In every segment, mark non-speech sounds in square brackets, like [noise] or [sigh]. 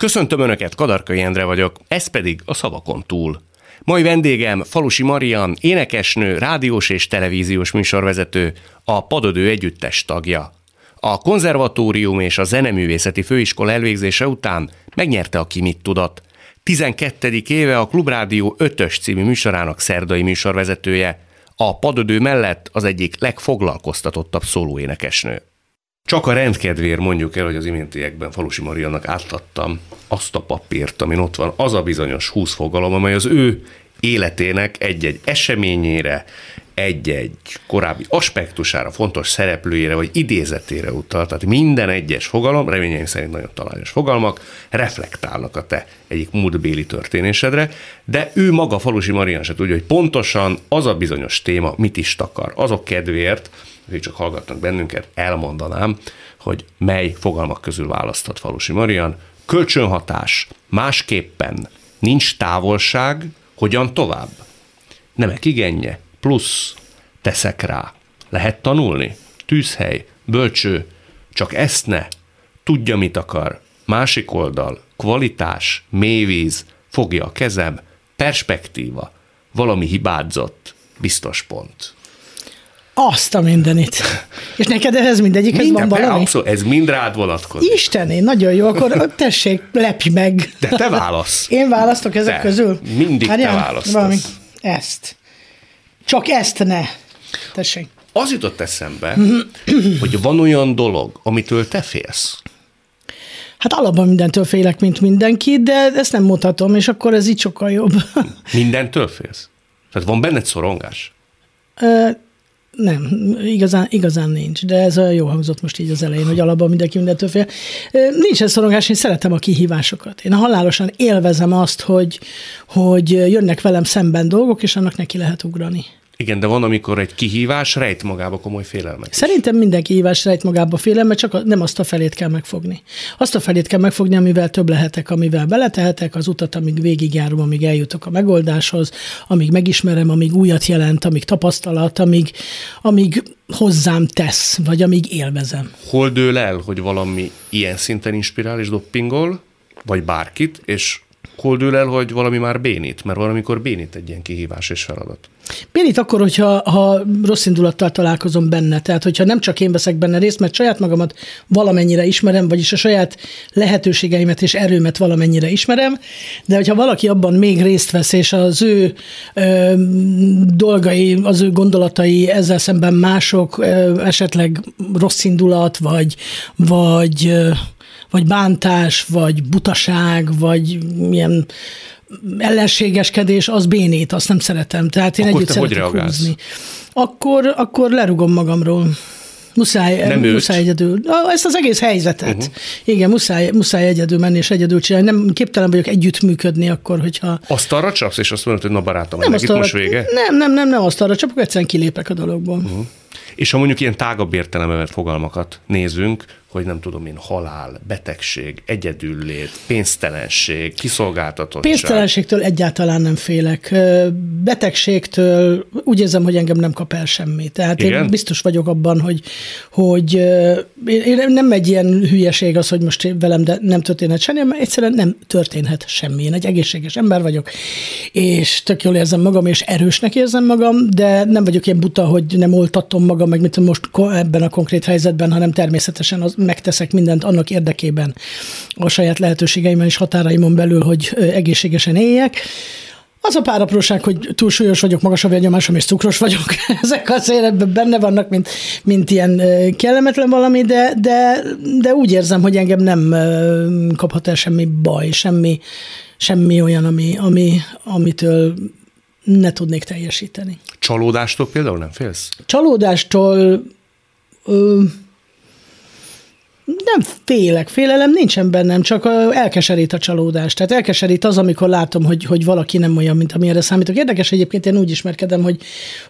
Köszöntöm Önöket, Kadarkai Endre vagyok, ez pedig a Szavakon túl. Mai vendégem Falusi Marian, énekesnő, rádiós és televíziós műsorvezető, a Padodő együttes tagja. A konzervatórium és a zeneművészeti főiskola elvégzése után megnyerte a Ki mit tudott. 12. éve a Klubrádió 5-ös című műsorának szerdai műsorvezetője. A Padodő mellett az egyik legfoglalkoztatottabb szólóénekesnő. Csak a rendkedvéért mondjuk el, hogy az iméntiekben Falusi Mariannak átadtam azt a papírt, amin ott van az a bizonyos húsz fogalom, amely az ő életének egy-egy eseményére, egy-egy korábbi aspektusára, fontos szereplőjére vagy idézetére utal. Tehát minden egyes fogalom, reményeim szerint nagyon talányos fogalmak, reflektálnak a te egyik múltbéli történésedre, de ő maga Falusi Marian se tudja, hogy pontosan az a bizonyos téma mit is takar. Azok kedvéért, akik csak hallgatnak bennünket, elmondanám, hogy mely fogalmak közül választhat Falusi Marian. Kölcsönhatás, másképpen, nincs távolság, hogyan tovább? Nemek igenje, plusz, teszek rá. Lehet tanulni? Tűzhely, bölcső, csak ezt ne. Tudja, mit akar. Másik oldal, kvalitás, mélyvíz, fogja a kezem, perspektíva, valami hibázott, biztos pont. Azt a mindenit. És neked ez mindegyikhez Minden, van valami? Abszolút, ez mind rád vonatkozik. Istené, nagyon jó, akkor [laughs] tessék, lepj meg. De te válasz. Én választok ezek Te. közül? Mindig te Várjál, választasz. Valami. Ezt. Csak ezt ne. Tessék. Az jutott eszembe, [clears throat] hogy van olyan dolog, amitől te félsz. Hát alapban mindentől félek, mint mindenki, de ezt nem mutatom, és akkor ez így sokkal jobb. Mindentől félsz? Tehát van benned szorongás? Ö, nem, igazán, igazán nincs, de ez jó hangzott most így az elején, hogy alapban mindenki mindentől fél. Nincs ez szorongás, én szeretem a kihívásokat. Én halálosan élvezem azt, hogy, hogy jönnek velem szemben dolgok, és annak neki lehet ugrani. Igen, de van, amikor egy kihívás rejt magába komoly félelmet. Szerintem minden kihívás rejt magába félelmet, csak a- nem azt a felét kell megfogni. Azt a felét kell megfogni, amivel több lehetek, amivel beletehetek, az utat, amíg végigjárom, amíg eljutok a megoldáshoz, amíg megismerem, amíg újat jelent, amíg tapasztalat, amíg, amíg hozzám tesz, vagy amíg élvezem. Hol dől el, hogy valami ilyen szinten inspirál és doppingol, vagy bárkit, és hol dől el, hogy valami már bénít, mert valamikor bénít egy ilyen kihívás és feladat. Bénít akkor, hogyha ha rossz indulattal találkozom benne, tehát hogyha nem csak én veszek benne részt, mert saját magamat valamennyire ismerem, vagyis a saját lehetőségeimet és erőmet valamennyire ismerem, de hogyha valaki abban még részt vesz, és az ő ö, dolgai, az ő gondolatai ezzel szemben mások, ö, esetleg rossz indulat, vagy, vagy ö, vagy bántás, vagy butaság, vagy milyen ellenségeskedés, az bénít, azt nem szeretem. Tehát én Akkor együtt szeretek reagálsz? húzni. Akkor, akkor lerugom magamról. Muszáj, Nem őt? muszáj egyedül. Ah, Ezt az egész helyzetet. Uh-huh. Igen, muszáj, muszáj egyedül menni és egyedül csinálni. Nem képtelen vagyok együttműködni akkor, hogyha... Azt arra csapsz, és azt mondod, hogy na barátom, Nem ennek itt arra, most vége? nem, nem, nem, nem azt arra csapok, egyszerűen kilépek a dologból. Uh-huh. És ha mondjuk ilyen tágabb értelembe vett fogalmakat nézünk, hogy nem tudom én, halál, betegség, egyedüllét, pénztelenség, kiszolgáltatottság. Pénztelenségtől egyáltalán nem félek. Betegségtől úgy érzem, hogy engem nem kap el semmi. Tehát Igen? én biztos vagyok abban, hogy, hogy én- nem egy ilyen hülyeség az, hogy most velem de nem történhet semmi, mert egyszerűen nem történhet semmi. Én egy egészséges ember vagyok, és tök jól érzem magam, és erősnek érzem magam, de nem vagyok ilyen buta, hogy nem oltatom magam, meg mit most ebben a konkrét helyzetben, hanem természetesen az, megteszek mindent annak érdekében a saját lehetőségeimben és határaimon belül, hogy egészségesen éljek. Az a pár apróság, hogy túlsúlyos vagyok, magas a vérnyomásom és cukros vagyok, [laughs] ezek azért ebben benne vannak, mint, mint ilyen kellemetlen valami, de, de, de úgy érzem, hogy engem nem kaphat el semmi baj, semmi, semmi olyan, ami, ami, amitől ne tudnék teljesíteni. Csalódástól például nem félsz? Csalódástól ö, Nem félek, félelem nincsen bennem, csak elkeserít a csalódás. Tehát elkeserít az, amikor látom, hogy, hogy valaki nem olyan, mint amilyenre számítok. Érdekes egyébként, én úgy ismerkedem, hogy,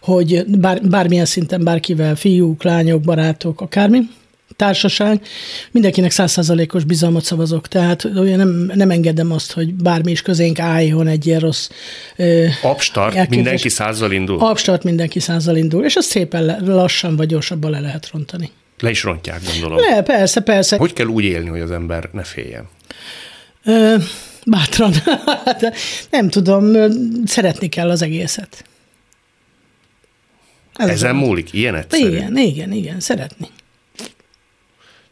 hogy bár, bármilyen szinten bárkivel, fiúk, lányok, barátok, akármi, társaság, mindenkinek százszázalékos bizalmat szavazok, tehát olyan nem, nem engedem azt, hogy bármi is közénk álljon egy ilyen rossz Abstart, elképzelés. mindenki százzal indul. Abstart mindenki százal indul, és azt szépen lassan vagy gyorsabban le lehet rontani. Le is rontják, gondolom. Le, persze, persze. Hogy kell úgy élni, hogy az ember ne féljen? Ö, bátran. [laughs] Nem tudom, szeretni kell az egészet. Ez Ezen múlik? Ilyen egyszerű? Igen, igen, igen, szeretni.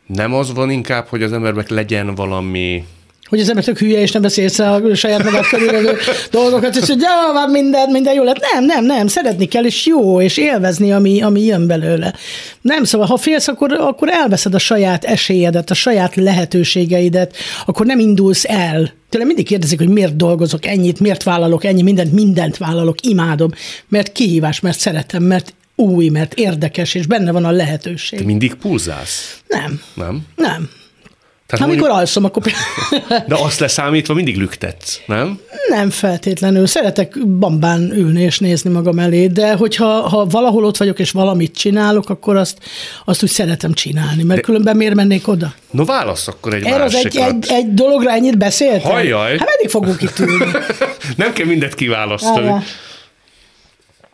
Nem az van inkább, hogy az embernek legyen valami... Hogy az ember tök hülye, és nem veszi észre a saját magát körülvevő [laughs] dolgokat, és hogy ja, van minden, minden jó lett. Nem, nem, nem, szeretni kell, és jó, és élvezni, ami, ami jön belőle. Nem, szóval ha félsz, akkor, akkor elveszed a saját esélyedet, a saját lehetőségeidet, akkor nem indulsz el. Tőlem mindig kérdezik, hogy miért dolgozok ennyit, miért vállalok ennyi mindent, mindent vállalok, imádom, mert kihívás, mert szeretem, mert új, mert érdekes, és benne van a Te lehetőség. mindig pulzálsz, Nem, nem? nem. Tehát Amikor mondjuk, alszom, akkor de azt leszámítva mindig lüktetsz, nem? Nem feltétlenül. Szeretek bambán ülni és nézni magam elé, de hogyha ha valahol ott vagyok és valamit csinálok, akkor azt, azt úgy szeretem csinálni, mert de... különben miért mennék oda? No válasz akkor egy Erre az egy, egy, egy dologra ennyit beszéltem? Hajjaj. Hát meddig fogunk itt ülni? [laughs] Nem kell mindet kiválasztani.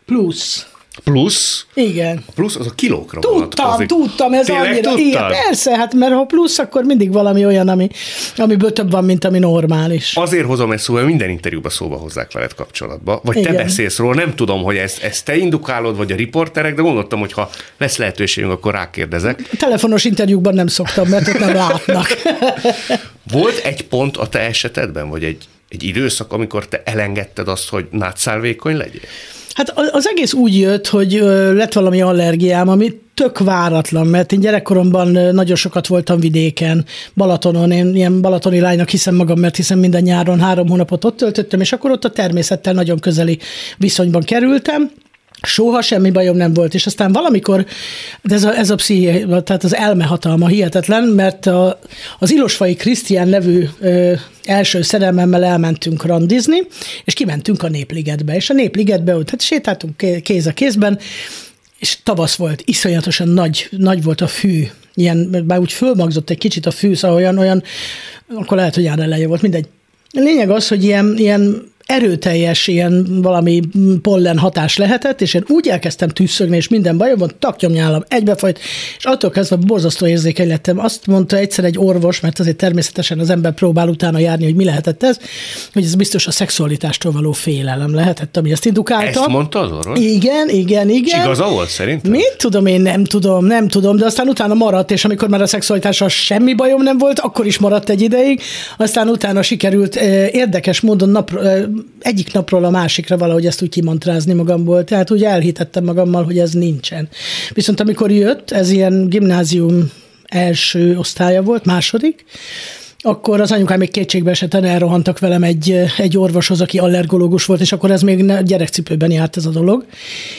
Plusz. Plusz, Igen. plusz az a kilókra Tudtam, vonatkozik. tudtam, ez Tényleg annyira. tudtad? Igen, persze, hát mert ha plusz, akkor mindig valami olyan, ami, amiből több van, mint ami normális. Azért hozom ezt szóval minden interjúban szóba hozzák veled kapcsolatba. Vagy te Igen. beszélsz róla, nem tudom, hogy ezt, ezt te indukálod, vagy a riporterek, de gondoltam, hogy ha lesz lehetőségünk, akkor rákérdezek. Telefonos interjúkban nem szoktam, mert ott nem látnak. [laughs] Volt egy pont a te esetedben, vagy egy, egy időszak, amikor te elengedted azt, hogy nátszálvékony legyél? Hát az egész úgy jött, hogy lett valami allergiám, ami tök váratlan, mert én gyerekkoromban nagyon sokat voltam vidéken, Balatonon, én ilyen balatoni lánynak hiszem magam, mert hiszen minden nyáron három hónapot ott töltöttem, és akkor ott a természettel nagyon közeli viszonyban kerültem, Soha semmi bajom nem volt, és aztán valamikor, de ez a, ez a psziché, tehát az elmehatalma hihetetlen, mert a, az Ilosfai Krisztián nevű ö, első szerelmemmel elmentünk randizni, és kimentünk a Népligetbe, és a Népligetbe ott hát sétáltunk ké- kéz a kézben, és tavasz volt, iszonyatosan nagy, nagy volt a fű, ilyen, bár úgy fölmagzott egy kicsit a fű, szóval olyan, olyan, akkor lehet, hogy eleje volt, mindegy. A lényeg az, hogy ilyen, ilyen erőteljes ilyen valami pollen hatás lehetett, és én úgy elkezdtem tűzszögni, és minden bajom van, taknyomnyálam egybefolyt, és attól kezdve borzasztó érzékeny lettem. Azt mondta egyszer egy orvos, mert azért természetesen az ember próbál utána járni, hogy mi lehetett ez, hogy ez biztos a szexualitástól való félelem lehetett, ami ezt indukálta. Ezt mondta az orvos? Igen, igen, És igen. igaza volt szerintem? Mit tudom én, nem tudom, nem tudom, de aztán utána maradt, és amikor már a szexualitással semmi bajom nem volt, akkor is maradt egy ideig, aztán utána sikerült eh, érdekes módon nap, eh, egyik napról a másikra valahogy ezt úgy kimantrázni magamból, tehát úgy elhitettem magammal, hogy ez nincsen. Viszont amikor jött, ez ilyen gimnázium első osztálya volt, második, akkor az anyukám még kétségbe esetten elrohantak velem egy, egy orvoshoz, aki allergológus volt, és akkor ez még gyerekcipőben járt ez a dolog.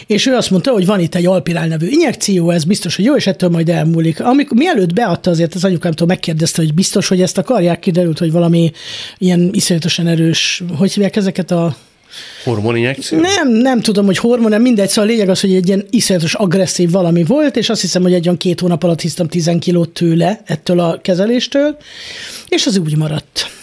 És ő azt mondta, hogy van itt egy alpirál nevű injekció, ez biztos, hogy jó, és ettől majd elmúlik. Amikor, mielőtt beadta, azért az anyukámtól megkérdezte, hogy biztos, hogy ezt akarják, kiderült, hogy valami ilyen iszonyatosan erős, hogy hívják ezeket a Hormoninjekció? nem, nem tudom, hogy hormon, nem mindegy, szóval a lényeg az, hogy egy ilyen iszonyatos agresszív valami volt, és azt hiszem, hogy egy olyan két hónap alatt hisztam 10 kilót tőle, ettől a kezeléstől, és az úgy maradt.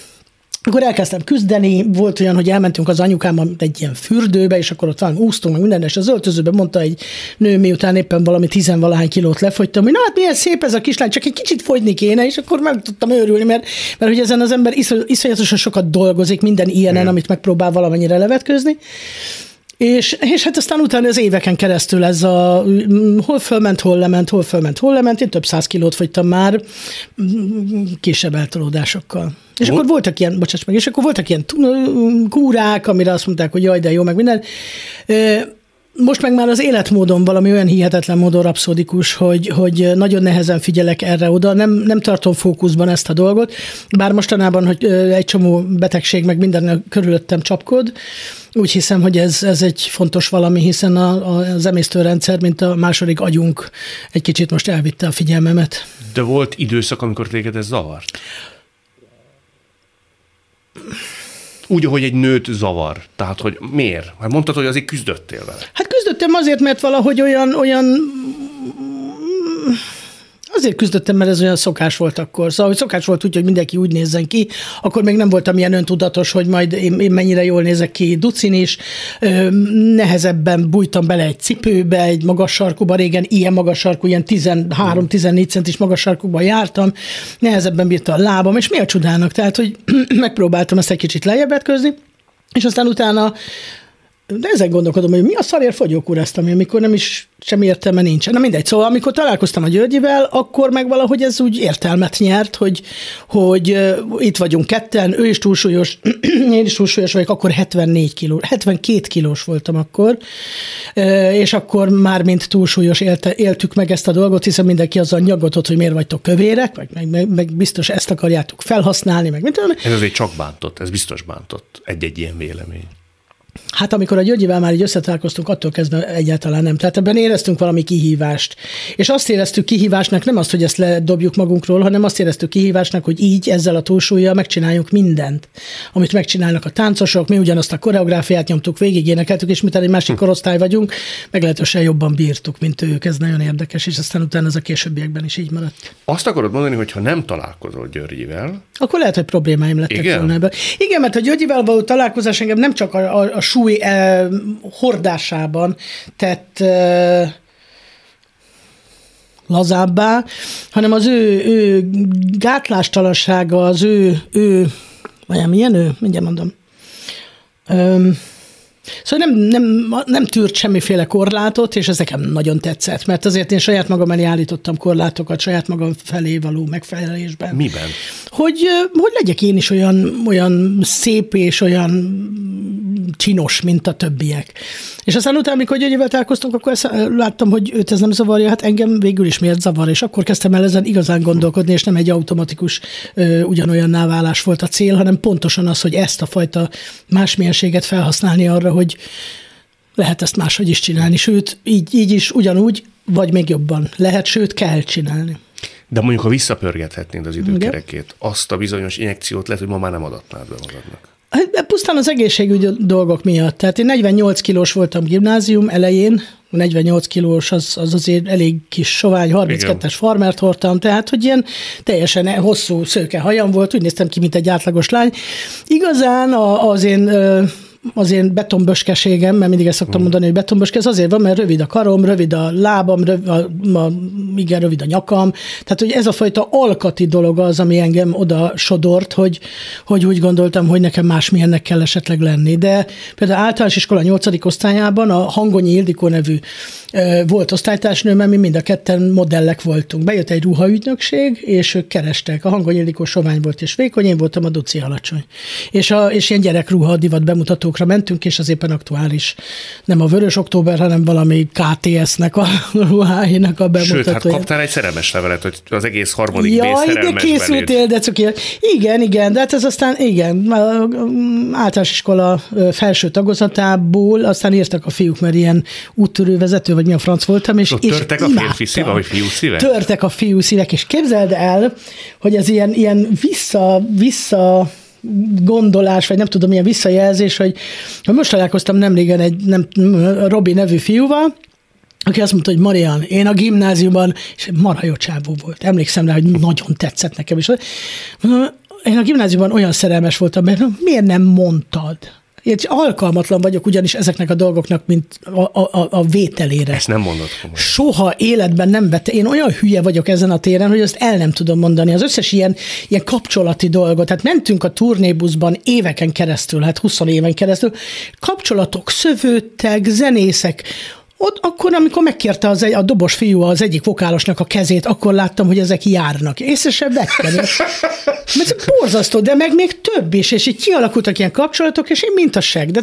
Akkor elkezdtem küzdeni, volt olyan, hogy elmentünk az anyukámmal egy ilyen fürdőbe, és akkor ott valami úsztunk, meg minden, és az öltözőben mondta egy nő, miután éppen valami tizenvalahány kilót lefogytam, hogy na hát milyen szép ez a kislány, csak egy kicsit fogyni kéne, és akkor meg tudtam őrülni, mert, mert hogy ezen az ember iszony- iszonyatosan sokat dolgozik minden ilyenen, amit megpróbál valamennyire levetközni. És, és hát aztán utána az éveken keresztül ez a mm, hol fölment, hol lement, hol fölment, hol lement, én több száz kilót fogytam már mm, kisebb eltolódásokkal. És Volt- akkor voltak ilyen, bocsáss meg, és akkor voltak ilyen kúrák, amire azt mondták, hogy jaj, de jó, meg minden. Most meg már az életmódon valami olyan hihetetlen módon rapszódikus, hogy, hogy nagyon nehezen figyelek erre oda, nem, nem tartom fókuszban ezt a dolgot, bár mostanában, hogy egy csomó betegség meg minden körülöttem csapkod, úgy hiszem, hogy ez, ez egy fontos valami, hiszen a, a, az emésztőrendszer, mint a második agyunk egy kicsit most elvitte a figyelmemet. De volt időszak, amikor téged ez zavart? Úgy, hogy egy nőt zavar. Tehát, hogy miért? Hát mondtad, hogy azért küzdöttél vele. Hát küzdöttem azért, mert valahogy olyan, olyan Azért küzdöttem, mert ez olyan szokás volt akkor. Szóval, hogy szokás volt úgy, hogy mindenki úgy nézzen ki, akkor még nem voltam ilyen öntudatos, hogy majd én, én mennyire jól nézek ki ducin is. Ö, nehezebben bújtam bele egy cipőbe, egy magas sarkuba, régen ilyen magas sarkú, ilyen 13-14 centis magas sarkuba jártam, nehezebben bírta a lábam, és mi a csodának? Tehát, hogy [clears throat] megpróbáltam ezt egy kicsit lejjebb közni, és aztán utána de ezen gondolkodom, hogy mi a szarért fogyókúráztam, amikor nem is semmi értelme nincsen. Na mindegy, szóval amikor találkoztam a Györgyivel, akkor meg valahogy ez úgy értelmet nyert, hogy, hogy uh, itt vagyunk ketten, ő is túlsúlyos, [clears throat] én is túlsúlyos vagyok, akkor 74 kiló, 72 kilós voltam akkor, uh, és akkor már mint túlsúlyos élte, éltük meg ezt a dolgot, hiszen mindenki azzal nyaggatott, hogy miért vagytok kövérek, meg, meg, meg, meg biztos ezt akarjátok felhasználni, meg mit tudom. Ez azért csak bántott, ez biztos bántott egy-egy ilyen vélemény. Hát amikor a Györgyivel már így összetalálkoztunk, attól kezdve egyáltalán nem. Tehát ebben éreztünk valami kihívást. És azt éreztük kihívásnak, nem azt, hogy ezt ledobjuk magunkról, hanem azt éreztük kihívásnak, hogy így ezzel a túlsúlyjal megcsináljuk mindent, amit megcsinálnak a táncosok. Mi ugyanazt a koreográfiát nyomtuk végig, énekeltük, és mint egy másik korosztály vagyunk, meglehetősen jobban bírtuk, mint ők. Ez nagyon érdekes, és aztán utána ez a későbbiekben is így maradt. Azt akarod mondani, hogy ha nem találkozol Györgyivel, akkor lehet, hogy problémáim lettek Igen? volna ebben. Igen, mert a Györgyivel való találkozás engem nem csak a, a, a súly eh, hordásában tett eh, lazábbá, hanem az ő, ő gátlástalansága, az ő, ő vagy milyen ő? Mindjárt mondom. Öm, Szóval nem, nem, nem tűrt semmiféle korlátot, és ez nekem nagyon tetszett, mert azért én saját magam elé állítottam korlátokat, saját magam felé való megfelelésben. miben? Hogy, hogy legyek én is olyan, olyan szép és olyan csinos, mint a többiek. És aztán utána, amikor Györgyivel találkoztunk, akkor ezt láttam, hogy őt ez nem zavarja, hát engem végül is miért zavar, és akkor kezdtem el ezen igazán gondolkodni, és nem egy automatikus ö, ugyanolyan válás volt a cél, hanem pontosan az, hogy ezt a fajta másmilyenséget felhasználni arra, hogy lehet ezt máshogy is csinálni, sőt, így, így is ugyanúgy, vagy még jobban lehet, sőt, kell csinálni. De mondjuk, ha visszapörgethetnéd az időkerekét, azt a bizonyos injekciót lehet, hogy ma már nem adatnád be magadnak. Hát, pusztán az egészségügyi dolgok miatt. Tehát én 48 kilós voltam gimnázium elején, 48 kilós az, az azért elég kis sovány, 32-es farmert hordtam, tehát hogy ilyen teljesen hosszú szőke hajam volt, úgy néztem ki, mint egy átlagos lány. Igazán az én az én betonböskeségem, mert mindig ezt szoktam hmm. mondani, hogy betonböske, ez azért van, mert rövid a karom, rövid a lábam, rövid a, a, igen, rövid a nyakam. Tehát, hogy ez a fajta alkati dolog az, ami engem oda sodort, hogy, hogy úgy gondoltam, hogy nekem másmilyennek kell esetleg lenni. De például általános iskola 8. osztályában a Hangonyi Ildikó nevű volt osztálytársnőm, mert mi mind a ketten modellek voltunk. Bejött egy ruhaügynökség, és ők kerestek. A Hangonyi Ildikó sovány volt és vékony, én voltam a duci alacsony. És, a, és ilyen gyerekruha divat bemutató akciókra mentünk, és az éppen aktuális. Nem a Vörös Október, hanem valami KTS-nek a [laughs] ruháinak a bemutatója. Sőt, hát kaptál egy szerelmes levelet, hogy az egész harmadik Jaj, de készültél, de cuki. Igen, igen, de hát ez aztán, igen, általános iskola felső tagozatából, aztán írtak a fiúk, mert ilyen úttörővezető, vagy mi a franc voltam, és, és törtek a férfi szíve, vagy fiú szívek? Törtek a fiú szívek, és képzeld el, hogy ez ilyen, ilyen vissza, vissza gondolás, vagy nem tudom, milyen visszajelzés, hogy, most találkoztam nemrégen egy nem, Robi nevű fiúval, aki azt mondta, hogy Marian, én a gimnáziumban, és marha jó csávó volt, emlékszem rá, hogy nagyon tetszett nekem, és mondom, én a gimnáziumban olyan szerelmes voltam, mert miért nem mondtad? Én alkalmatlan vagyok ugyanis ezeknek a dolgoknak, mint a, a, a vételére. Ezt nem mondod komolyan. Soha életben nem vette. Én olyan hülye vagyok ezen a téren, hogy azt el nem tudom mondani. Az összes ilyen, ilyen kapcsolati dolgot. Tehát mentünk a turnébuszban éveken keresztül, hát 20 éven keresztül. Kapcsolatok szövődtek, zenészek, ott akkor, amikor megkérte az egy, a dobos fiú az egyik vokálosnak a kezét, akkor láttam, hogy ezek járnak. Észre sem vettem. Mert borzasztó, de meg még több is, és így kialakultak ilyen kapcsolatok, és én mint a seg, de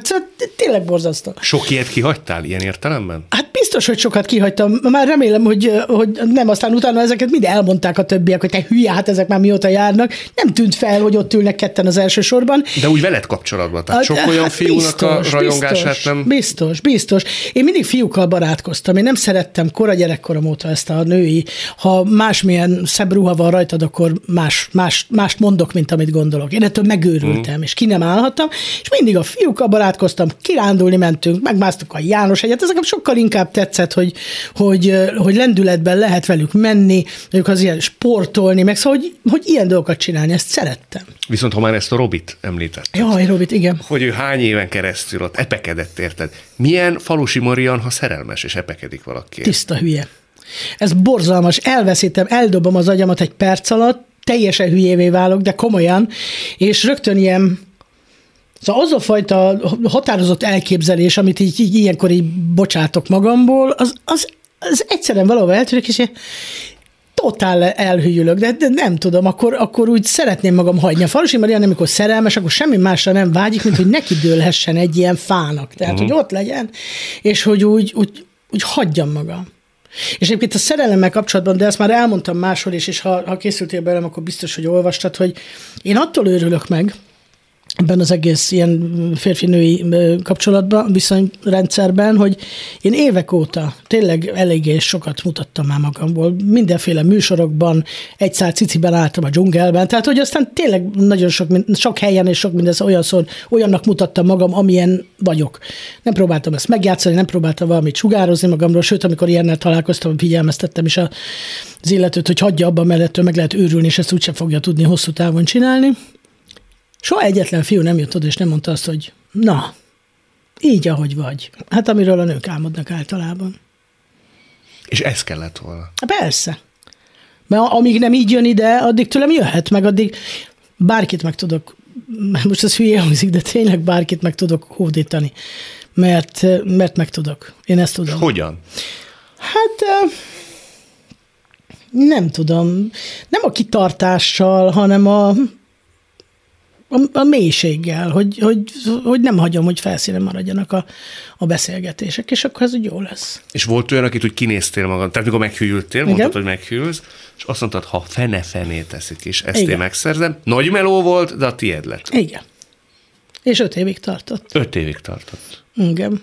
tényleg borzasztó. Sok ilyet kihagytál ilyen értelemben? Hát biztos, hogy sokat kihagytam. Már remélem, hogy, hogy nem aztán utána ezeket mind elmondták a többiek, hogy te hülye, hát ezek már mióta járnak. Nem tűnt fel, hogy ott ülnek ketten az első sorban. De úgy veled kapcsolatban, tehát hát, sok olyan hát fiúnak biztos, a rajongását biztos, nem... Biztos, biztos. Én mindig fiúkkal barátkoztam. Én nem szerettem kora gyerekkorom óta ezt a női, ha másmilyen szebb ruha van rajtad, akkor más, más, mást mondok, mint amit gondolok. Én ettől megőrültem, mm. és ki nem állhattam, és mindig a fiúkkal barátkoztam, kirándulni mentünk, megmásztuk a János egyet, ez nekem sokkal inkább tetszett, hogy, hogy, hogy lendületben lehet velük menni, ők az ilyen sportolni, meg szóval, hogy, hogy ilyen dolgokat csinálni, ezt szerettem. Viszont ha már ezt a Robit említett. Jaj, Robit, igen. Hogy ő hány éven keresztül ott epekedett, érted? Milyen falusi Marian, ha szerelmes és epekedik valaki? Tiszta hülye. Ez borzalmas, elveszítem, eldobom az agyamat egy perc alatt, teljesen hülyévé válok, de komolyan, és rögtön ilyen Szóval az a fajta határozott elképzelés, amit így, így ilyenkor így bocsátok magamból, az, az, az egyszerűen valahol eltűnik, és totál elhűlök, de, de nem tudom, akkor, akkor úgy szeretném magam hagyni. A Falusi Marian, amikor szerelmes, akkor semmi másra nem vágyik, mint hogy neki dőlhessen egy ilyen fának. Tehát, uh-huh. hogy ott legyen, és hogy úgy, úgy, úgy hagyjam magam. És egyébként a szerelemmel kapcsolatban, de ezt már elmondtam máshol is, és ha, ha készültél belem, akkor biztos, hogy olvastad, hogy én attól őrülök meg, ebben az egész ilyen férfi-női kapcsolatban, viszonyrendszerben, hogy én évek óta tényleg eléggé sokat mutattam már magamból, mindenféle műsorokban, egy szál ciciben álltam a dzsungelben, tehát hogy aztán tényleg nagyon sok, sok helyen és sok mindez olyan szó, olyannak mutattam magam, amilyen vagyok. Nem próbáltam ezt megjátszani, nem próbáltam valamit sugározni magamról, sőt, amikor ilyennel találkoztam, figyelmeztettem is az illetőt, hogy hagyja abba, mert meg lehet őrülni, és ezt úgysem fogja tudni hosszú távon csinálni. Soha egyetlen fiú nem jött oda, és nem mondta azt, hogy na, így, ahogy vagy. Hát amiről a nők álmodnak általában. És ez kellett volna. Persze. Mert amíg nem így jön ide, addig tőlem jöhet, meg addig bárkit meg tudok, most ez hülye hangzik, de tényleg bárkit meg tudok hódítani, mert, mert meg tudok. Én ezt tudom. Hogyan? Hát nem tudom. Nem a kitartással, hanem a a, a mélységgel, hogy, hogy, hogy nem hagyom, hogy felszínen maradjanak a, a beszélgetések, és akkor ez úgy jó lesz. És volt olyan, akit úgy kinéztél magad, tehát mikor meghűltél, Igen? mondtad, hogy meghűlsz, és azt mondtad, ha fene-fené teszik is, ezt Igen. én megszerzem. Nagy meló volt, de a tiéd lett. Igen. És öt évig tartott. Öt évig tartott. Igen.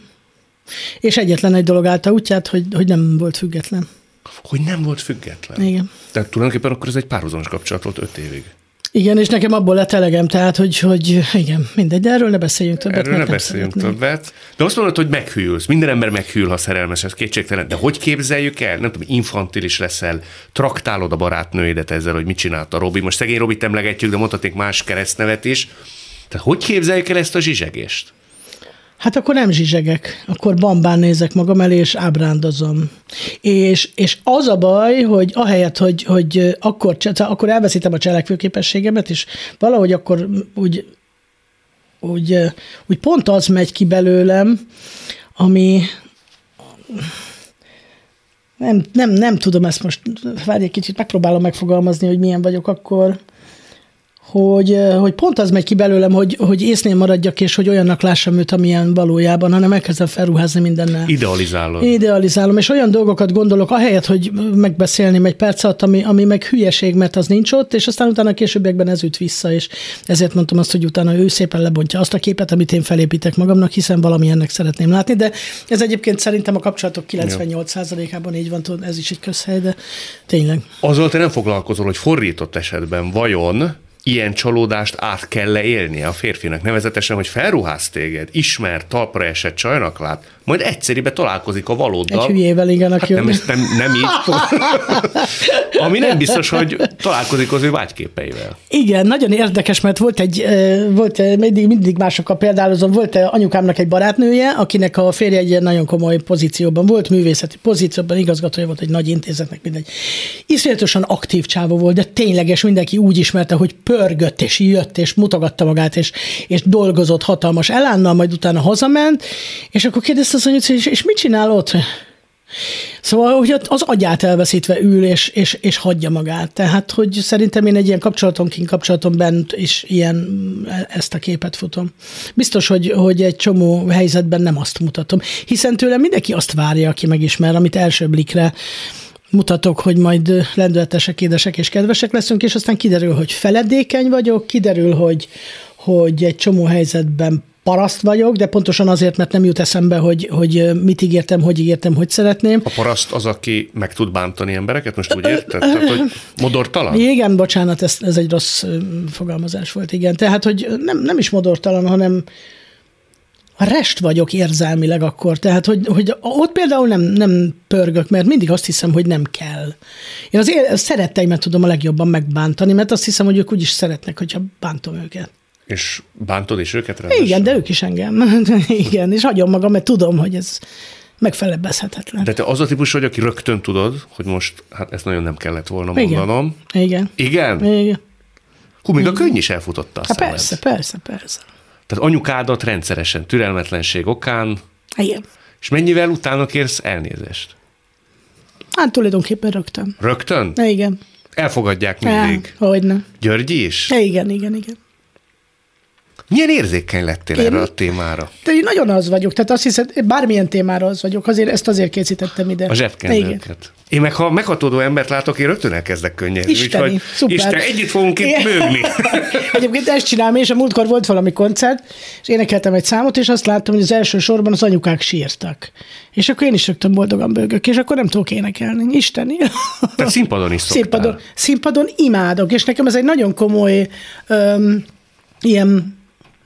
És egyetlen egy dolog állta útját, hogy, hogy nem volt független. Hogy nem volt független? Igen. Tehát tulajdonképpen akkor ez egy párhuzamos kapcsolat volt öt évig. Igen, és nekem abból lett elegem, tehát, hogy, hogy igen, mindegy, de erről ne beszéljünk többet. Erről ne beszéljünk szeretném. többet. De azt mondod, hogy meghűlsz. Minden ember meghűl, ha szerelmes, ez kétségtelen. De hogy képzeljük el? Nem tudom, infantilis leszel, traktálod a barátnőidet ezzel, hogy mit csinált a Robi. Most szegény Robit emlegetjük, de mondhatnék más keresztnevet is. Tehát hogy képzeljük el ezt a zsizsegést? Hát akkor nem zsizsegek, akkor bambán nézek magam elé, és ábrándozom. És, és az a baj, hogy ahelyett, hogy, hogy akkor, akkor elveszítem a cselekvőképességemet, és valahogy akkor úgy, úgy, úgy pont az megy ki belőlem, ami nem, nem, nem tudom ezt most, várj egy kicsit, megpróbálom megfogalmazni, hogy milyen vagyok akkor, hogy, hogy pont az megy ki belőlem, hogy, hogy észnél maradjak, és hogy olyannak lássam őt, amilyen valójában, hanem elkezdem felruházni mindennel. Idealizálod. Idealizálom, és olyan dolgokat gondolok, ahelyett, hogy megbeszélni egy perc alatt, ami, ami meg hülyeség, mert az nincs ott, és aztán utána későbbiekben ez üt vissza, és ezért mondtam azt, hogy utána ő szépen lebontja azt a képet, amit én felépítek magamnak, hiszen valami ennek szeretném látni, de ez egyébként szerintem a kapcsolatok 98%-ában így van, ez is egy közhely, de tényleg. Azzal te nem foglalkozol, hogy fordított esetben vajon ilyen csalódást át kell élnie a férfinak, nevezetesen, hogy felruház téged, ismer, talpra esett csajnak lát, majd egyszeribe találkozik a valóddal. Egy hülyével, igen, aki hát nem, nem, nem így. [laughs] Ami nem biztos, hogy találkozik az ő vágyképeivel. Igen, nagyon érdekes, mert volt egy, volt mindig, mindig másokkal példálozom, volt anyukámnak egy barátnője, akinek a férje egy ilyen nagyon komoly pozícióban volt, művészeti pozícióban, igazgatója volt egy nagy intézetnek, mindegy. Iszonyatosan aktív csávó volt, de tényleges, mindenki úgy ismerte, hogy pör pörgött, és jött, és mutogatta magát, és, és dolgozott hatalmas elánnal, majd utána hazament, és akkor kérdezte az anyuci, és, és mit csinál ott? Szóval, hogy az agyát elveszítve ül, és, és, és hagyja magát. Tehát, hogy szerintem én egy ilyen kapcsolaton kint, kapcsolaton bent is ilyen ezt a képet futom. Biztos, hogy, hogy egy csomó helyzetben nem azt mutatom, hiszen tőlem mindenki azt várja, aki megismer, amit első blikre mutatok, hogy majd lendületesek, édesek és kedvesek leszünk, és aztán kiderül, hogy feledékeny vagyok, kiderül, hogy, hogy egy csomó helyzetben paraszt vagyok, de pontosan azért, mert nem jut eszembe, hogy, hogy mit ígértem, hogy ígértem, hogy szeretném. A paraszt az, aki meg tud bántani embereket, most úgy érted? Tehát, hogy modortalan? Igen, bocsánat, ez, ez egy rossz fogalmazás volt, igen. Tehát, hogy nem, nem is modortalan, hanem rest vagyok érzelmileg akkor. Tehát, hogy, hogy ott például nem, nem pörgök, mert mindig azt hiszem, hogy nem kell. Én az szeretteimet tudom a legjobban megbántani, mert azt hiszem, hogy ők úgyis szeretnek, hogyha bántom őket. És bántod is őket rendesen? Igen, de ők is engem. [laughs] Igen, és hagyom magam, mert tudom, hogy ez megfelebbezhetetlen. De te az a típus vagy, aki rögtön tudod, hogy most, hát ezt nagyon nem kellett volna Igen. mondanom. Igen. Igen? Igen. Hú, még a könny is elfutotta a Hát szemed. persze, persze, persze. Tehát anyukádat rendszeresen türelmetlenség okán, Igen. és mennyivel utána kérsz elnézést? Hát tulajdonképpen rögtön. Rögtön? Igen. Elfogadják mindig. Hogyne. Györgyi is? Igen, igen, igen. Milyen érzékeny lettél Én- erre a témára? De én nagyon az vagyok, tehát azt hiszem, bármilyen témára az vagyok, azért ezt azért készítettem ide. A zsebkendőket. Én meg, ha meghatódó embert látok, én rögtön elkezdek könnyedni. Isteni, úgyhogy szuper. Isten, együtt fogunk itt bőgni. [laughs] Egyébként ezt csinálom, és a múltkor volt valami koncert, és énekeltem egy számot, és azt láttam, hogy az első sorban az anyukák sírtak. És akkor én is rögtön boldogan bőgök, és akkor nem tudok énekelni. Isteni. Tehát színpadon is szoktál. Színpadon, színpadon imádok, és nekem ez egy nagyon komoly öm, ilyen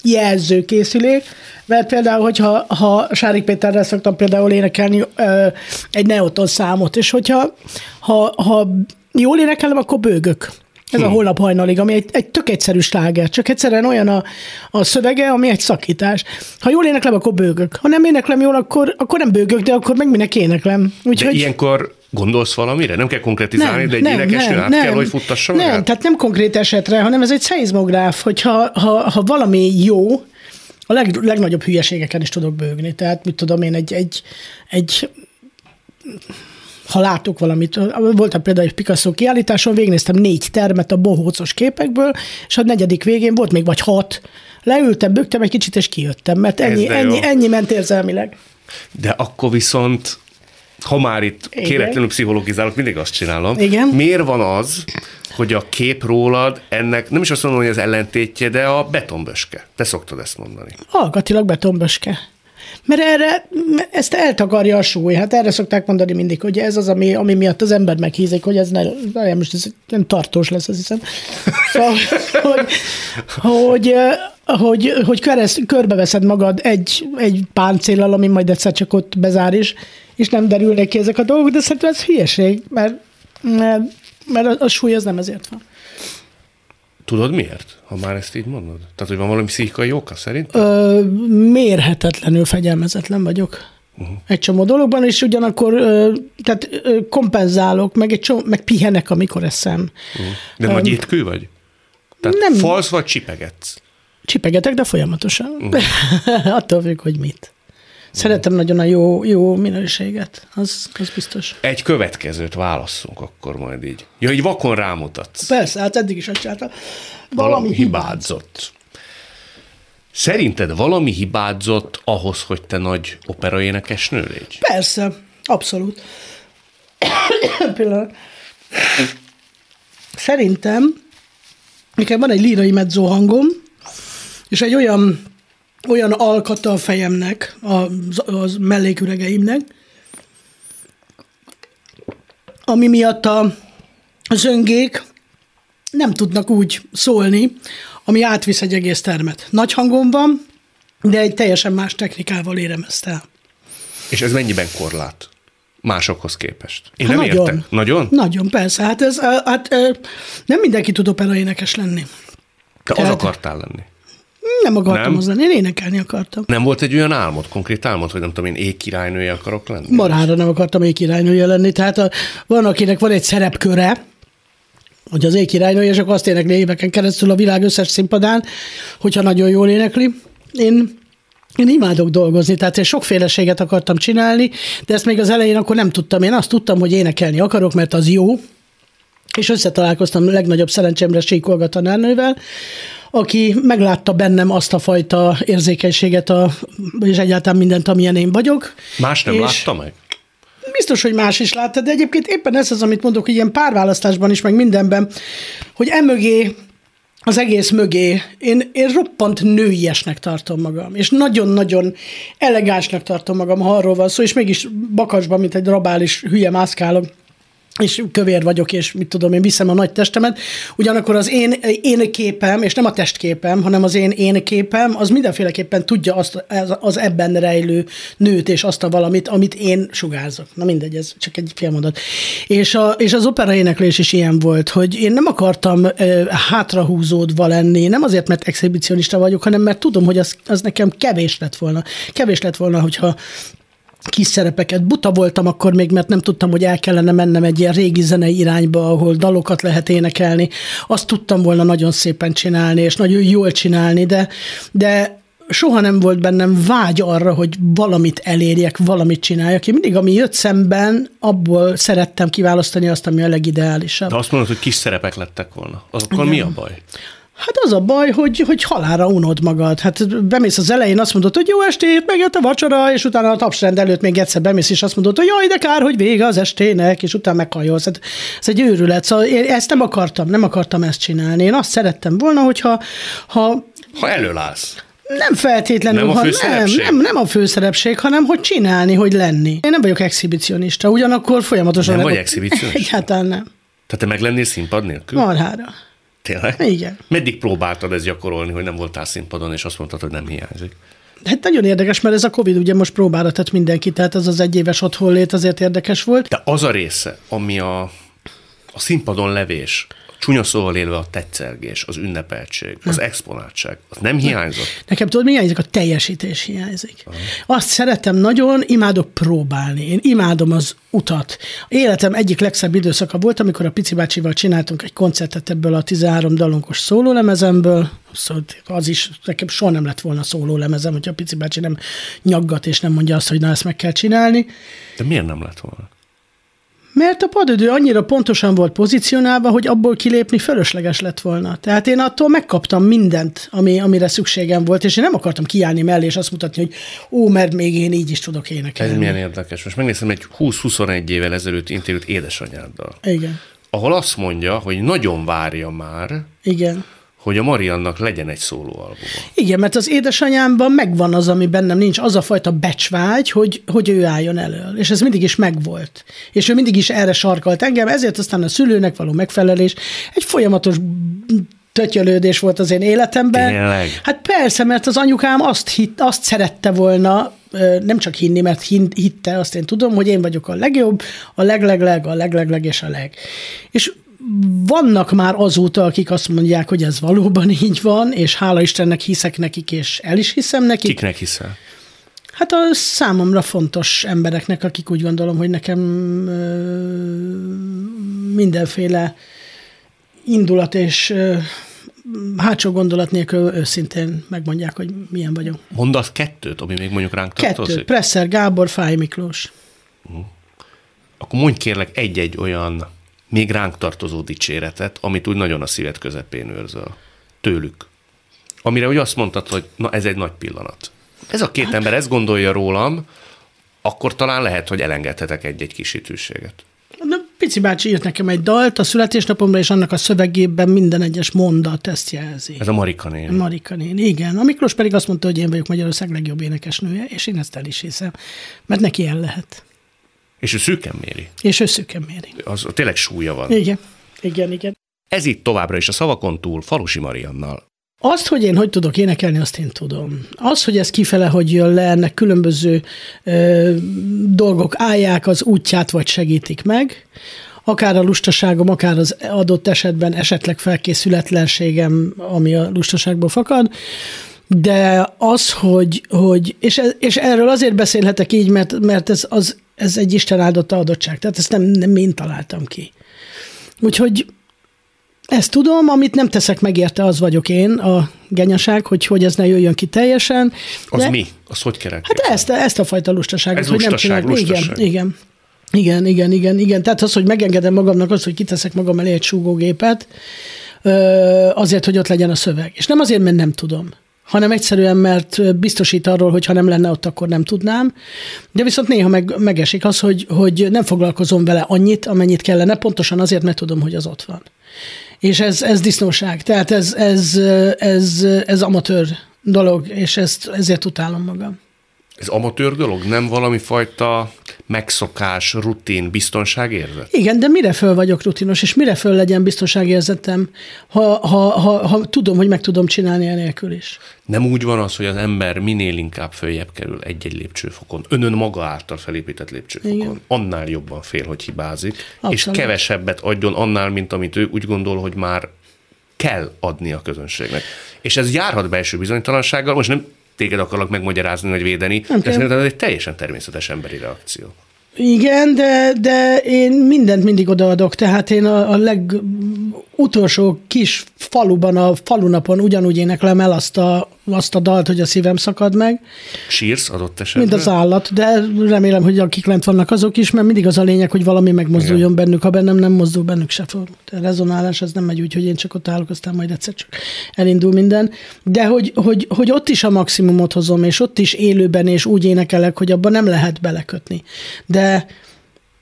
jelzőkészülék, mert például, hogyha ha Sárik Péterrel szoktam például énekelni ö, egy neoton számot, és hogyha ha, ha jól énekelem, akkor bőgök. Ez a Hm. holnap hajnalig, ami egy, egy tök egyszerű sláger, csak egyszerűen olyan a, a szövege, ami egy szakítás. Ha jól éneklem, akkor bőgök. Ha nem éneklem jól, akkor, akkor nem bőgök, de akkor meg minek éneklem. De Úgyhogy ilyenkor gondolsz valamire? Nem kell konkretizálni, de egy énekesnő át kell, hogy futtassa nem, magát? tehát nem konkrét esetre, hanem ez egy szeizmográf, hogyha ha, ha valami jó, a leg, legnagyobb hülyeségeken is tudok bőgni. Tehát mit tudom én, egy, egy, egy ha látok valamit, volt például egy Picasso kiállításon, végignéztem négy termet a bohócos képekből, és a negyedik végén volt még vagy hat. Leültem, bőgtem egy kicsit, és kijöttem, mert ennyi, ennyi, ennyi ment érzelmileg. De akkor viszont, ha már itt Igen. kéretlenül pszichologizálok, mindig azt csinálom. Igen. Miért van az, hogy a kép rólad ennek, nem is azt mondom, hogy az ellentétje, de a betonböske. Te szoktad ezt mondani. Alkatilag betonböske. Mert erre, ezt eltakarja a súly. Hát erre szokták mondani mindig, hogy ez az, ami, ami miatt az ember meghízik, hogy ez ne, ne most ez nem tartós lesz, azt hiszem. Szóval, [laughs] hogy, hogy, hogy, hogy kereszt, körbeveszed magad egy, egy páncéllal, ami majd egyszer csak ott bezár is, és nem derülnek ki ezek a dolgok, de szerintem ez hülyeség, mert, mert, mert a, a súly az nem ezért van. Tudod miért, ha már ezt így mondod? Tehát, hogy van valami pszichikai oka szerint? Ö, mérhetetlenül fegyelmezetlen vagyok. Uh-huh. Egy csomó dologban, és ugyanakkor ö, tehát ö, kompenzálok, meg, egy csomó, meg pihenek, amikor eszem. De nagy étkő vagy? Tehát nem. falsz vagy csipegetsz? Csipegetek, de folyamatosan. Uh-huh. [laughs] Attól függ, hogy mit. Szeretem nagyon a jó, jó minőséget, az, az biztos. Egy következőt válasszunk akkor majd így. Ja, így vakon rámutatsz. Persze, hát eddig is azt csináltam. Valami hibázott. Szerinted valami hibázott ahhoz, hogy te nagy operaénekesnő légy? Persze, abszolút. [coughs] Pillanat. Szerintem nekem van egy lírai mezzo hangom, és egy olyan, olyan alkata a fejemnek, az, az melléküregeimnek, ami miatt a, zöngék nem tudnak úgy szólni, ami átvisz egy egész termet. Nagy hangom van, de egy teljesen más technikával érem ezt el. És ez mennyiben korlát? Másokhoz képest. Én Hát nem nagyon. értek. Nagyon? Nagyon, persze. Hát, ez, hát nem mindenki tud operaénekes lenni. Te az Tehát- akartál lenni. Nem akartam Nem? lenni, én énekelni akartam. Nem volt egy olyan álmod, konkrét álmod, hogy nem tudom, én égkirálynője akarok lenni? Marára nem akartam még királynője lenni, tehát a, van, akinek van egy szerepköre, hogy az ékirálynő, és akkor azt énekli éveken keresztül a világ összes színpadán, hogyha nagyon jól énekli. Én én imádok dolgozni, tehát én sokféleséget akartam csinálni, de ezt még az elején akkor nem tudtam. Én azt tudtam, hogy énekelni akarok, mert az jó, és összetalálkoztam a legnagyobb szerencsémre Síkolga tanárnővel, aki meglátta bennem azt a fajta érzékenységet, a, és egyáltalán mindent, amilyen én vagyok. Más nem és látta meg? Biztos, hogy más is látta, de egyébként éppen ez az, amit mondok, hogy ilyen párválasztásban is, meg mindenben, hogy emögé az egész mögé én, én roppant nőiesnek tartom magam, és nagyon-nagyon elegánsnak tartom magam, ha arról van szó, és mégis bakasban, mint egy rabális hülye mászkálok és kövér vagyok, és mit tudom, én viszem a nagy testemet, ugyanakkor az én, én képem, és nem a testképem, hanem az én én képem, az mindenféleképpen tudja azt, az ebben rejlő nőt, és azt a valamit, amit én sugárzok. Na mindegy, ez csak egy félmondat. És, a, és az opera éneklés is ilyen volt, hogy én nem akartam e, hátrahúzódva lenni, nem azért, mert exhibicionista vagyok, hanem mert tudom, hogy az, az nekem kevés lett volna. Kevés lett volna, hogyha kis szerepeket. Buta voltam akkor még, mert nem tudtam, hogy el kellene mennem egy ilyen régi zenei irányba, ahol dalokat lehet énekelni. Azt tudtam volna nagyon szépen csinálni, és nagyon jól csinálni, de, de soha nem volt bennem vágy arra, hogy valamit elérjek, valamit csináljak. Én mindig, ami jött szemben, abból szerettem kiválasztani azt, ami a legideálisabb. De azt mondod, hogy kis szerepek lettek volna. Azokkal mi a baj? Hát az a baj, hogy, hogy halára unod magad. Hát bemész az elején, azt mondod, hogy jó estét, megjött a vacsora, és utána a tapsrend előtt még egyszer bemész, és azt mondod, hogy jaj, de kár, hogy vége az estének, és utána meghajolsz. Hát ez egy őrület. Szóval én ezt nem akartam, nem akartam ezt csinálni. Én azt szerettem volna, hogyha ha, ha előállsz. Nem feltétlenül, Nem a ha nem, főszerepség? nem, nem a főszerepség, hanem hogy csinálni, hogy lenni. Én nem vagyok exhibicionista, ugyanakkor folyamatosan... Nem vagy exhibicionista? [laughs] Egyáltalán nem. Tehát te meg lennél színpad nélkül? Marhára. Tényleg? Igen. Meddig próbáltad ezt gyakorolni, hogy nem voltál színpadon, és azt mondtad, hogy nem hiányzik? Hát nagyon érdekes, mert ez a Covid ugye most próbára tett mindenki, tehát ez az egyéves otthonlét azért érdekes volt. De az a része, ami a, a színpadon levés, csúnya szóval élve a tetszelgés, az ünnepeltség, az exponáltság, az nem hiányzott? Nekem tudod, mi hiányzik? A teljesítés hiányzik. Azt szeretem nagyon, imádok próbálni. Én imádom az utat. Életem egyik legszebb időszaka volt, amikor a Pici bácsival csináltunk egy koncertet ebből a 13 dalonkos szólólemezemből. Szóval az is, nekem soha nem lett volna szólólemezem, hogyha a Pici bácsi nem nyaggat és nem mondja azt, hogy na ezt meg kell csinálni. De miért nem lett volna? Mert a padödő annyira pontosan volt pozícionálva, hogy abból kilépni fölösleges lett volna. Tehát én attól megkaptam mindent, ami, amire szükségem volt, és én nem akartam kiállni mellé, és azt mutatni, hogy ó, mert még én így is tudok Ez énekelni. milyen érdekes. Most megnéztem egy 20-21 évvel ezelőtt interjút édesanyáddal, Igen, ahol azt mondja, hogy nagyon várja már, igen. Hogy a Mariannak legyen egy szólóalbuma. Igen, mert az édesanyámban megvan az, ami bennem nincs, az a fajta becsvágy, hogy, hogy ő álljon elő. És ez mindig is megvolt. És ő mindig is erre sarkalt engem, ezért aztán a szülőnek való megfelelés egy folyamatos tötyölődés volt az én életemben. Tényleg? Hát persze, mert az anyukám azt, hitt, azt szerette volna, nem csak hinni, mert hitte, azt én tudom, hogy én vagyok a legjobb, a leglegleg, a leglegleg és a leg. És vannak már azóta, akik azt mondják, hogy ez valóban [laughs] így van, és hála Istennek hiszek nekik, és el is hiszem nekik. Kiknek hiszel? Hát a számomra fontos embereknek, akik úgy gondolom, hogy nekem mindenféle indulat és hátsó gondolat nélkül őszintén megmondják, hogy milyen vagyok. Mondasz kettőt, ami még mondjuk ránk tartozik? Kettő. Presser Gábor, Fáj Miklós. Akkor mondj kérlek egy-egy olyan még ránk tartozó dicséretet, amit úgy nagyon a szíved közepén őrzöl. Tőlük. Amire úgy azt mondtad, hogy na ez egy nagy pillanat. Ez a két hát. ember ezt gondolja rólam, akkor talán lehet, hogy elengedhetek egy-egy kis hitűséget. Na, Pici bácsi írt nekem egy dalt a születésnapomra, és annak a szövegében minden egyes mondat ezt jelzi. Ez a Marika néni. Marika néni, igen. A Miklós pedig azt mondta, hogy én vagyok Magyarország legjobb énekesnője, és én ezt el is hiszem, mert neki el lehet. És ő szűken méri. És ő szüken méri. Az tényleg súlya van. Igen, igen, igen. Ez itt továbbra is a szavakon túl Falusi Mariannal. Azt, hogy én hogy tudok énekelni, azt én tudom. Az, hogy ez kifele, hogy jön le, ennek különböző ö, dolgok állják az útját, vagy segítik meg. Akár a lustaságom, akár az adott esetben esetleg felkészületlenségem, ami a lustaságból fakad. De az, hogy, hogy és, ez, és erről azért beszélhetek így, mert, mert ez, az, ez egy Isten áldotta adottság. Tehát ezt nem, nem én találtam ki. Úgyhogy Ezt tudom, amit nem teszek meg érte, az vagyok én, a genyaság, hogy, hogy ez ne jöjjön ki teljesen. Az mi? Az hogy kell Hát ezt, ezt a fajta lustaságot, Ez hogy lustaság, nem csinálok. lustaság. Igen, igen. Igen, igen, igen, igen. Tehát az, hogy megengedem magamnak azt, hogy kiteszek magam elé egy súgógépet, azért, hogy ott legyen a szöveg. És nem azért, mert nem tudom, hanem egyszerűen, mert biztosít arról, hogy ha nem lenne ott, akkor nem tudnám. De viszont néha meg, megesik az, hogy, hogy nem foglalkozom vele annyit, amennyit kellene, pontosan azért, mert tudom, hogy az ott van. És ez, ez disznóság. Tehát ez, ez, ez, ez amatőr dolog, és ezt, ezért utálom magam. Ez amatőr dolog? Nem valami fajta megszokás, rutin, biztonságérzet? Igen, de mire föl vagyok rutinos, és mire föl legyen biztonságérzetem, ha, ha, ha, ha tudom, hogy meg tudom csinálni enélkül is. Nem úgy van az, hogy az ember minél inkább följebb kerül egy-egy lépcsőfokon, önön maga által felépített lépcsőfokon, Igen. annál jobban fél, hogy hibázik, Abszolút. és kevesebbet adjon annál, mint amit ő úgy gondol, hogy már kell adni a közönségnek. És ez járhat belső bizonytalansággal, most nem téged akarlak megmagyarázni vagy védeni, Nem de szerintem ez egy teljesen természetes emberi reakció. Igen, de, de én mindent mindig odaadok, tehát én a, a legutolsó kis faluban, a falunapon ugyanúgy éneklem el azt a, azt a dalt, hogy a szívem szakad meg, Sírsz adott esetben? mint az állat, de remélem, hogy akik lent vannak azok is, mert mindig az a lényeg, hogy valami megmozduljon Igen. bennük, ha bennem nem mozdul, bennük se fog. A rezonálás az nem megy úgy, hogy én csak ott állok, aztán majd egyszer csak elindul minden. De hogy, hogy, hogy ott is a maximumot hozom, és ott is élőben, és úgy énekelek, hogy abban nem lehet belekötni. De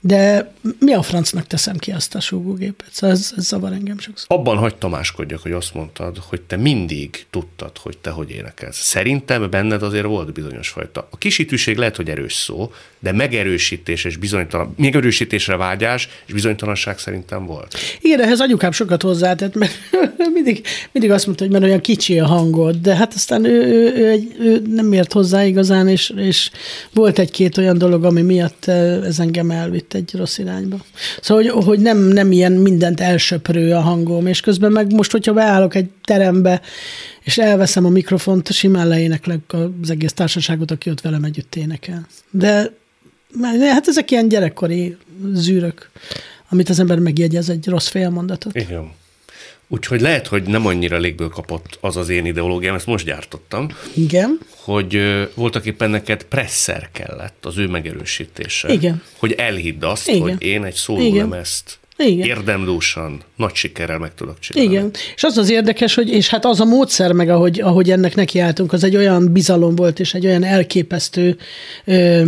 de mi a francnak teszem ki azt a súgógépet? Szóval ez, ez zavar engem sokszor. Abban hagy Tamáskodjak, hogy azt mondtad, hogy te mindig tudtad, hogy te hogy énekelsz. Szerintem benned azért volt bizonyos fajta. A kisítőség lehet, hogy erős szó, de megerősítés és bizonytalan, megerősítésre vágyás és bizonytalanság szerintem volt. Igen, ehhez anyukám sokat hozzátett, mert [laughs] mindig, mindig azt mondta, hogy mert olyan kicsi a hangod, de hát aztán ő, ő, ő, egy, ő nem ért hozzá igazán, és, és volt egy-két olyan dolog, ami miatt eh, ez engem elvitt egy rossz irányba. Szóval, hogy, hogy nem, nem ilyen mindent elsöprő a hangom, és közben meg most, hogyha beállok egy terembe, és elveszem a mikrofont, simán leéneklek az egész társaságot, aki ott velem együtt énekel. De hát ezek ilyen gyerekkori zűrök, amit az ember megjegyez egy rossz félmondatot. Igen. Úgyhogy lehet, hogy nem annyira légből kapott az az én ideológiám, ezt most gyártottam, Igen. hogy voltak éppen neked presszer kellett az ő megerősítése. Igen. Hogy elhidd azt, Igen. hogy én egy szólólemezt Igen. érdemlósan, nagy sikerrel meg tudok csinálni. Igen. És az az érdekes, hogy és hát az a módszer meg, ahogy, ahogy ennek nekiálltunk, az egy olyan bizalom volt, és egy olyan elképesztő ö,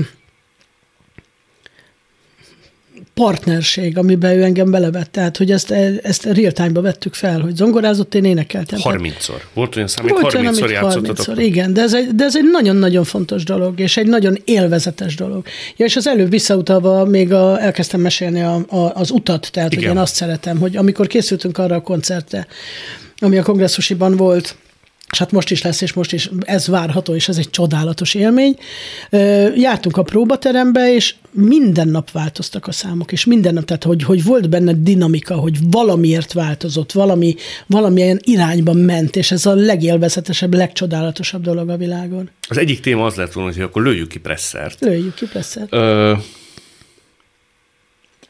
partnerség, amiben ő engem belevett. Tehát, hogy ezt, ezt real time-ba vettük fel, hogy zongorázott, én énekeltem. Tehát 30-szor. Volt olyan szám, olyan, 30-szor amit játszottatok. 30-szor, igen, de ez, egy, de ez egy nagyon-nagyon fontos dolog, és egy nagyon élvezetes dolog. Ja, és az előbb visszautalva még a, elkezdtem mesélni a, a, az utat, tehát Igen. hogy én azt szeretem, hogy amikor készültünk arra a koncertre, ami a kongresszusiban volt, és hát most is lesz, és most is ez várható, és ez egy csodálatos élmény. Jártunk a próbaterembe, és minden nap változtak a számok, és minden nap, tehát hogy, hogy volt benne dinamika, hogy valamiért változott, valami, valamilyen irányba ment, és ez a legélvezetesebb, legcsodálatosabb dolog a világon. Az egyik téma az lett volna, hogy akkor lőjük ki presszert. Lőjük ki, persze. Ö,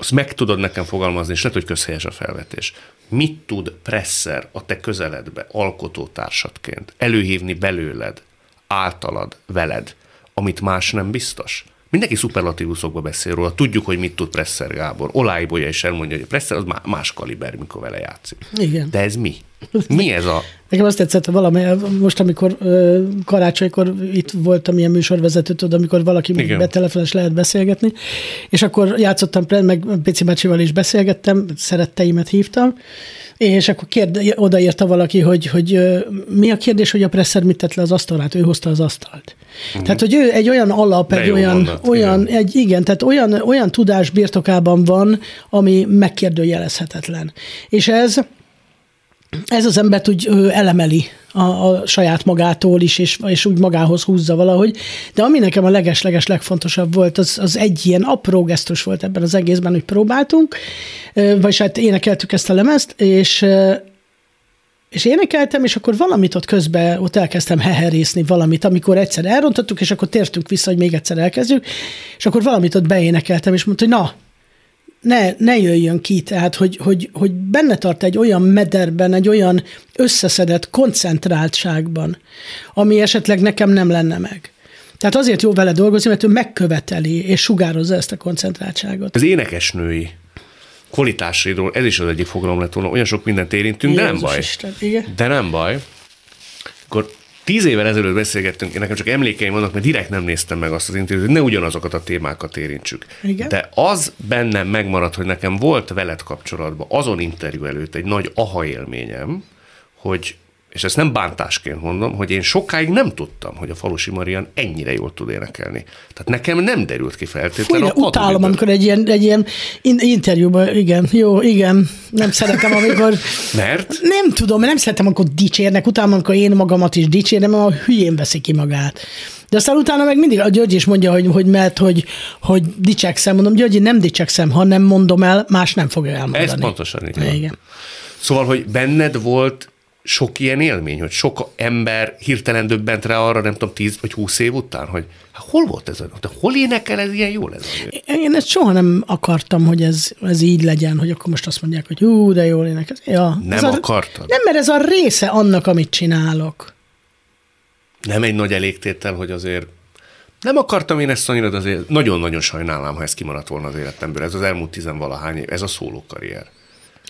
azt meg tudod nekem fogalmazni, és lehet, hogy közhelyes a felvetés. Mit tud presszer a te közeledbe, alkotótársatként előhívni belőled, általad, veled, amit más nem biztos? Mindenki szuperlatívuszokba beszél róla, tudjuk, hogy mit tud Presser Gábor. Olájbolya is elmondja, hogy a Presser az má- más kaliber, mikor vele játszik. Igen. De ez mi? Mi ez a... Nekem azt tetszett, valami, most amikor karácsonykor itt voltam ilyen műsorvezető, tudod, amikor valaki Igen. betelefonos lehet beszélgetni, és akkor játszottam, meg Pici bácsival is beszélgettem, szeretteimet hívtam, és akkor kérde, odaírta valaki, hogy, hogy mi a kérdés, hogy a presszer mit tett le az asztalát, ő hozta az asztalt. Uh-huh. Tehát, hogy ő egy olyan alap, De egy olyan, mondat, olyan igen. egy, igen, tehát olyan, olyan tudás birtokában van, ami megkérdőjelezhetetlen. És ez, ez az embert úgy elemeli a, a saját magától is, és, és úgy magához húzza valahogy. De ami nekem a leges-leges legfontosabb volt, az, az egy ilyen apró gesztus volt ebben az egészben, hogy próbáltunk, vagyis hát énekeltük ezt a lemezt, és és énekeltem, és akkor valamit ott közben ott elkezdtem heherészni valamit, amikor egyszer elrontottuk, és akkor tértünk vissza, hogy még egyszer elkezdjük, és akkor valamit ott beénekeltem, és mondta, hogy na, ne, ne jöjjön ki, tehát hogy, hogy, hogy benne tart egy olyan mederben, egy olyan összeszedett koncentráltságban, ami esetleg nekem nem lenne meg. Tehát azért jó vele dolgozni, mert ő megköveteli és sugározza ezt a koncentráltságot. Az énekesnői kvalitásairól, ez is az egyik fogalom lett volna, olyan sok mindent érintünk, de nem baj. Isten, igen. De nem baj. Akkor tíz évvel ezelőtt beszélgettünk, én nekem csak emlékeim vannak, mert direkt nem néztem meg azt az interjút, hogy ne ugyanazokat a témákat érintsük. Igen. De az bennem megmaradt, hogy nekem volt veled kapcsolatban azon interjú előtt egy nagy aha élményem, hogy és ezt nem bántásként mondom, hogy én sokáig nem tudtam, hogy a Falusi Marian ennyire jól tud énekelni. Tehát nekem nem derült ki feltétlenül. Fújra, utálom, amikor egy ilyen, egy ilyen in- interjúban, igen, jó, igen, nem szeretem, amikor, Mert? nem tudom, nem szeretem, amikor dicsérnek, utána, amikor én magamat is dicsérem, a hülyén veszi ki magát. De aztán utána meg mindig a György is mondja, hogy, hogy mert, hogy, hogy dicsekszem. Mondom, Györgyi, nem dicsekszem, ha nem mondom el, más nem fogja elmondani. Ez pontosan így van. Igen. Szóval, hogy benned volt sok ilyen élmény, hogy sok ember hirtelen döbbent rá arra, nem tudom, 10 vagy 20 év után, hogy hát hol volt ez? a- De hol énekel ez ilyen jól ez? a? Én ezt soha nem akartam, hogy ez, ez így legyen, hogy akkor most azt mondják, hogy hú, de jól énekel. Ja, Nem ez a, akartad? Nem, mert ez a része annak, amit csinálok. Nem egy nagy elégtétel, hogy azért nem akartam én ezt annyira, de azért nagyon-nagyon sajnálom, ha ez kimaradt volna az életemből. Ez az elmúlt tizenvalahány év, ez a szóló karrier.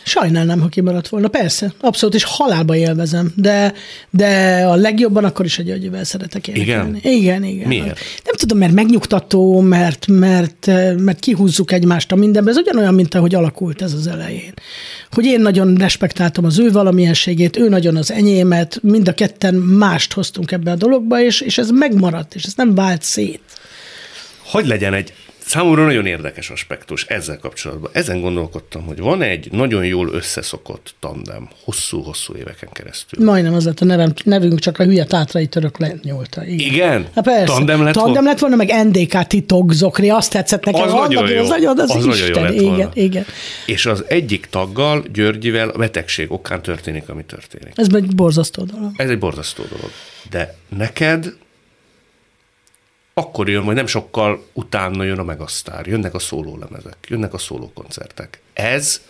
Sajnálnám, ha kimaradt volna. Persze, abszolút, és halálba élvezem, de, de a legjobban akkor is egy Györgyivel szeretek énekelni. Igen? Igen, igen. Miért? Nem tudom, mert megnyugtató, mert, mert, mert kihúzzuk egymást a mindenbe. Ez ugyanolyan, mint ahogy alakult ez az elején. Hogy én nagyon respektáltam az ő valamienségét, ő nagyon az enyémet, mind a ketten mást hoztunk ebbe a dologba, és, és ez megmaradt, és ez nem vált szét. Hogy legyen egy számomra nagyon érdekes aspektus ezzel kapcsolatban. Ezen gondolkodtam, hogy van egy nagyon jól összeszokott tandem hosszú-hosszú éveken keresztül. Majdnem az lett a nevem, nevünk, csak a hülye tátrai török lenyúlta. Igen. Igen? Hát persze. Tandem lett Tandem volna? lett volna, meg NDK titok zokri, azt tetszett nekem. Az Annak, nagyon jó. Az nagyon, az, Az az nagyon jó Isten. lett igen, volna. igen. És az egyik taggal, Györgyivel a betegség okán történik, ami történik. Ez egy borzasztó dolog. Ez egy borzasztó dolog. De neked akkor jön, vagy nem sokkal utána jön a megasztár, jönnek a szólólemezek, jönnek a szólókoncertek. Ez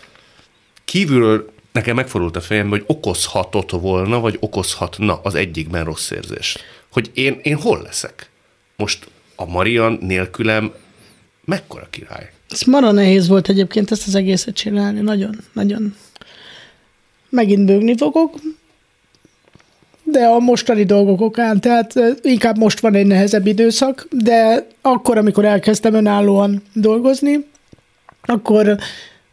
kívülről nekem megfordult a fejembe, hogy okozhatott volna, vagy okozhatna az egyikben rossz érzést. Hogy én, én hol leszek? Most a Marian nélkülem mekkora király? Ez mara nehéz volt egyébként ezt az egészet csinálni. Nagyon, nagyon. Megint bőgni fogok, de a mostani dolgok okán, tehát eh, inkább most van egy nehezebb időszak, de akkor, amikor elkezdtem önállóan dolgozni, akkor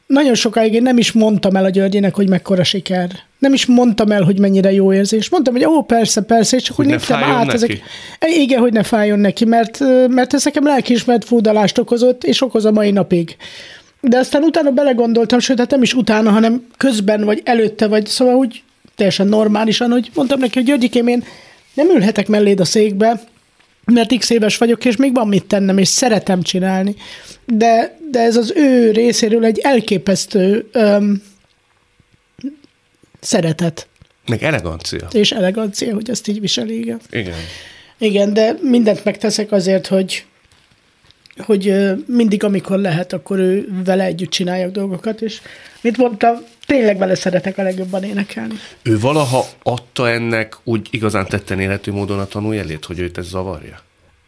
nagyon sokáig én nem is mondtam el a Györgyének, hogy mekkora siker. Nem is mondtam el, hogy mennyire jó érzés. Mondtam, hogy ó, persze, persze, és Hogy ne léptem át neki? ezek. Igen, hogy ne fájjon neki, mert, mert ez nekem lelkiismeret fúdalást okozott, és okoz a mai napig. De aztán utána belegondoltam, sőt, hát nem is utána, hanem közben, vagy előtte, vagy szóval úgy teljesen normálisan, hogy mondtam neki, hogy Györgyikém, én nem ülhetek melléd a székbe, mert x éves vagyok, és még van mit tennem, és szeretem csinálni. De, de ez az ő részéről egy elképesztő öm, szeretet Meg elegancia. és elegancia, hogy ezt így viseli, igen. Igen. Igen, de mindent megteszek azért, hogy, hogy mindig, amikor lehet, akkor ő vele együtt csináljak dolgokat, és mint mondtam, tényleg vele szeretek a legjobban énekelni. Ő valaha adta ennek úgy igazán tetten életű módon a tanújelét, hogy őt ez zavarja?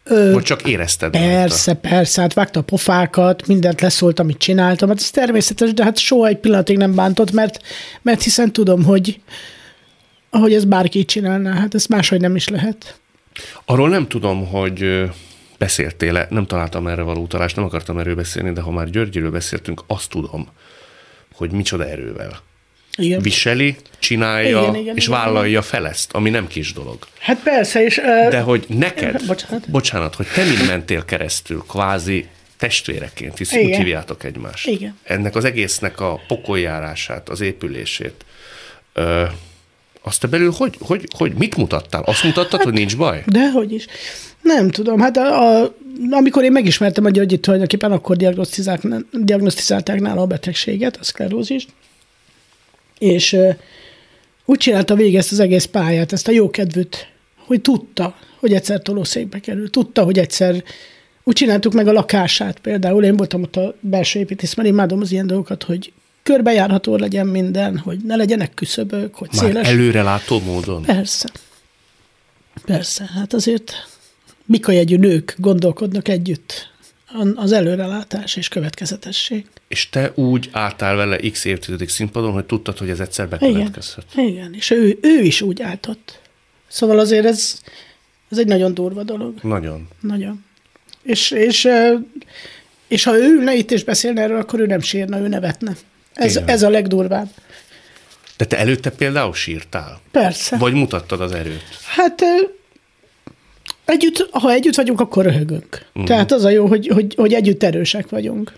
Ö, Vagy csak érezted rajta? Persze, persze, hát vágta a pofákat, mindent leszólt, amit csináltam, hát ez természetes, de hát soha egy pillanatig nem bántott, mert, mert hiszen tudom, hogy ahogy ez bárki így csinálná, hát ez máshogy nem is lehet. Arról nem tudom, hogy ö, beszéltél-e, nem találtam erre való utalást, nem akartam erről beszélni, de ha már Györgyiről beszéltünk, azt tudom, hogy micsoda erővel. Igen. Viseli, csinálja, Igen, igen, és igen, vállalja fel ezt, ami nem kis dolog. Hát persze, és... ö, De hogy neked, [laughs] Bocsánat. bocsánat, hogy te mind mentél keresztül, kvázi testvéreként, hisz úgy Igen. hívjátok egymást. Igen. Ennek az egésznek a pokoljárását, az épülését, ö, azt te belül hogy, hogy, hogy mit mutattál? Azt mutattad, hogy nincs baj? Dehogy is. Nem tudom, hát a, a, amikor én megismertem a Györgyit tulajdonképpen, akkor diagnosztizálták, diagnosztizálták nála a betegséget, a szklerózist, és úgy csinálta végig ezt az egész pályát, ezt a jókedvűt, hogy tudta, hogy egyszer tolószékbe kerül, tudta, hogy egyszer Úgy csináltuk meg a lakását például. Én voltam ott a belső építész, mert imádom az ilyen dolgokat, hogy körbejárható legyen minden, hogy ne legyenek küszöbök, hogy Már széles. előrelátó módon. Persze. Persze, hát azért mikajegyű nők gondolkodnak együtt. Az előrelátás és következetesség. És te úgy álltál vele x évtizedig színpadon, hogy tudtad, hogy ez egyszer Igen, bekövetkezhet. igen, és ő, ő is úgy álltott. Szóval azért ez, ez egy nagyon durva dolog. Nagyon. Nagyon. És, és, és ha ő ülne itt és beszélne erről, akkor ő nem sírna, ő nevetne. Ez, Igen. ez a legdurvább. De te előtte például sírtál? Persze. Vagy mutattad az erőt? Hát együtt, ha együtt vagyunk, akkor röhögünk. Uh-huh. Tehát az a jó, hogy, hogy, hogy együtt erősek vagyunk.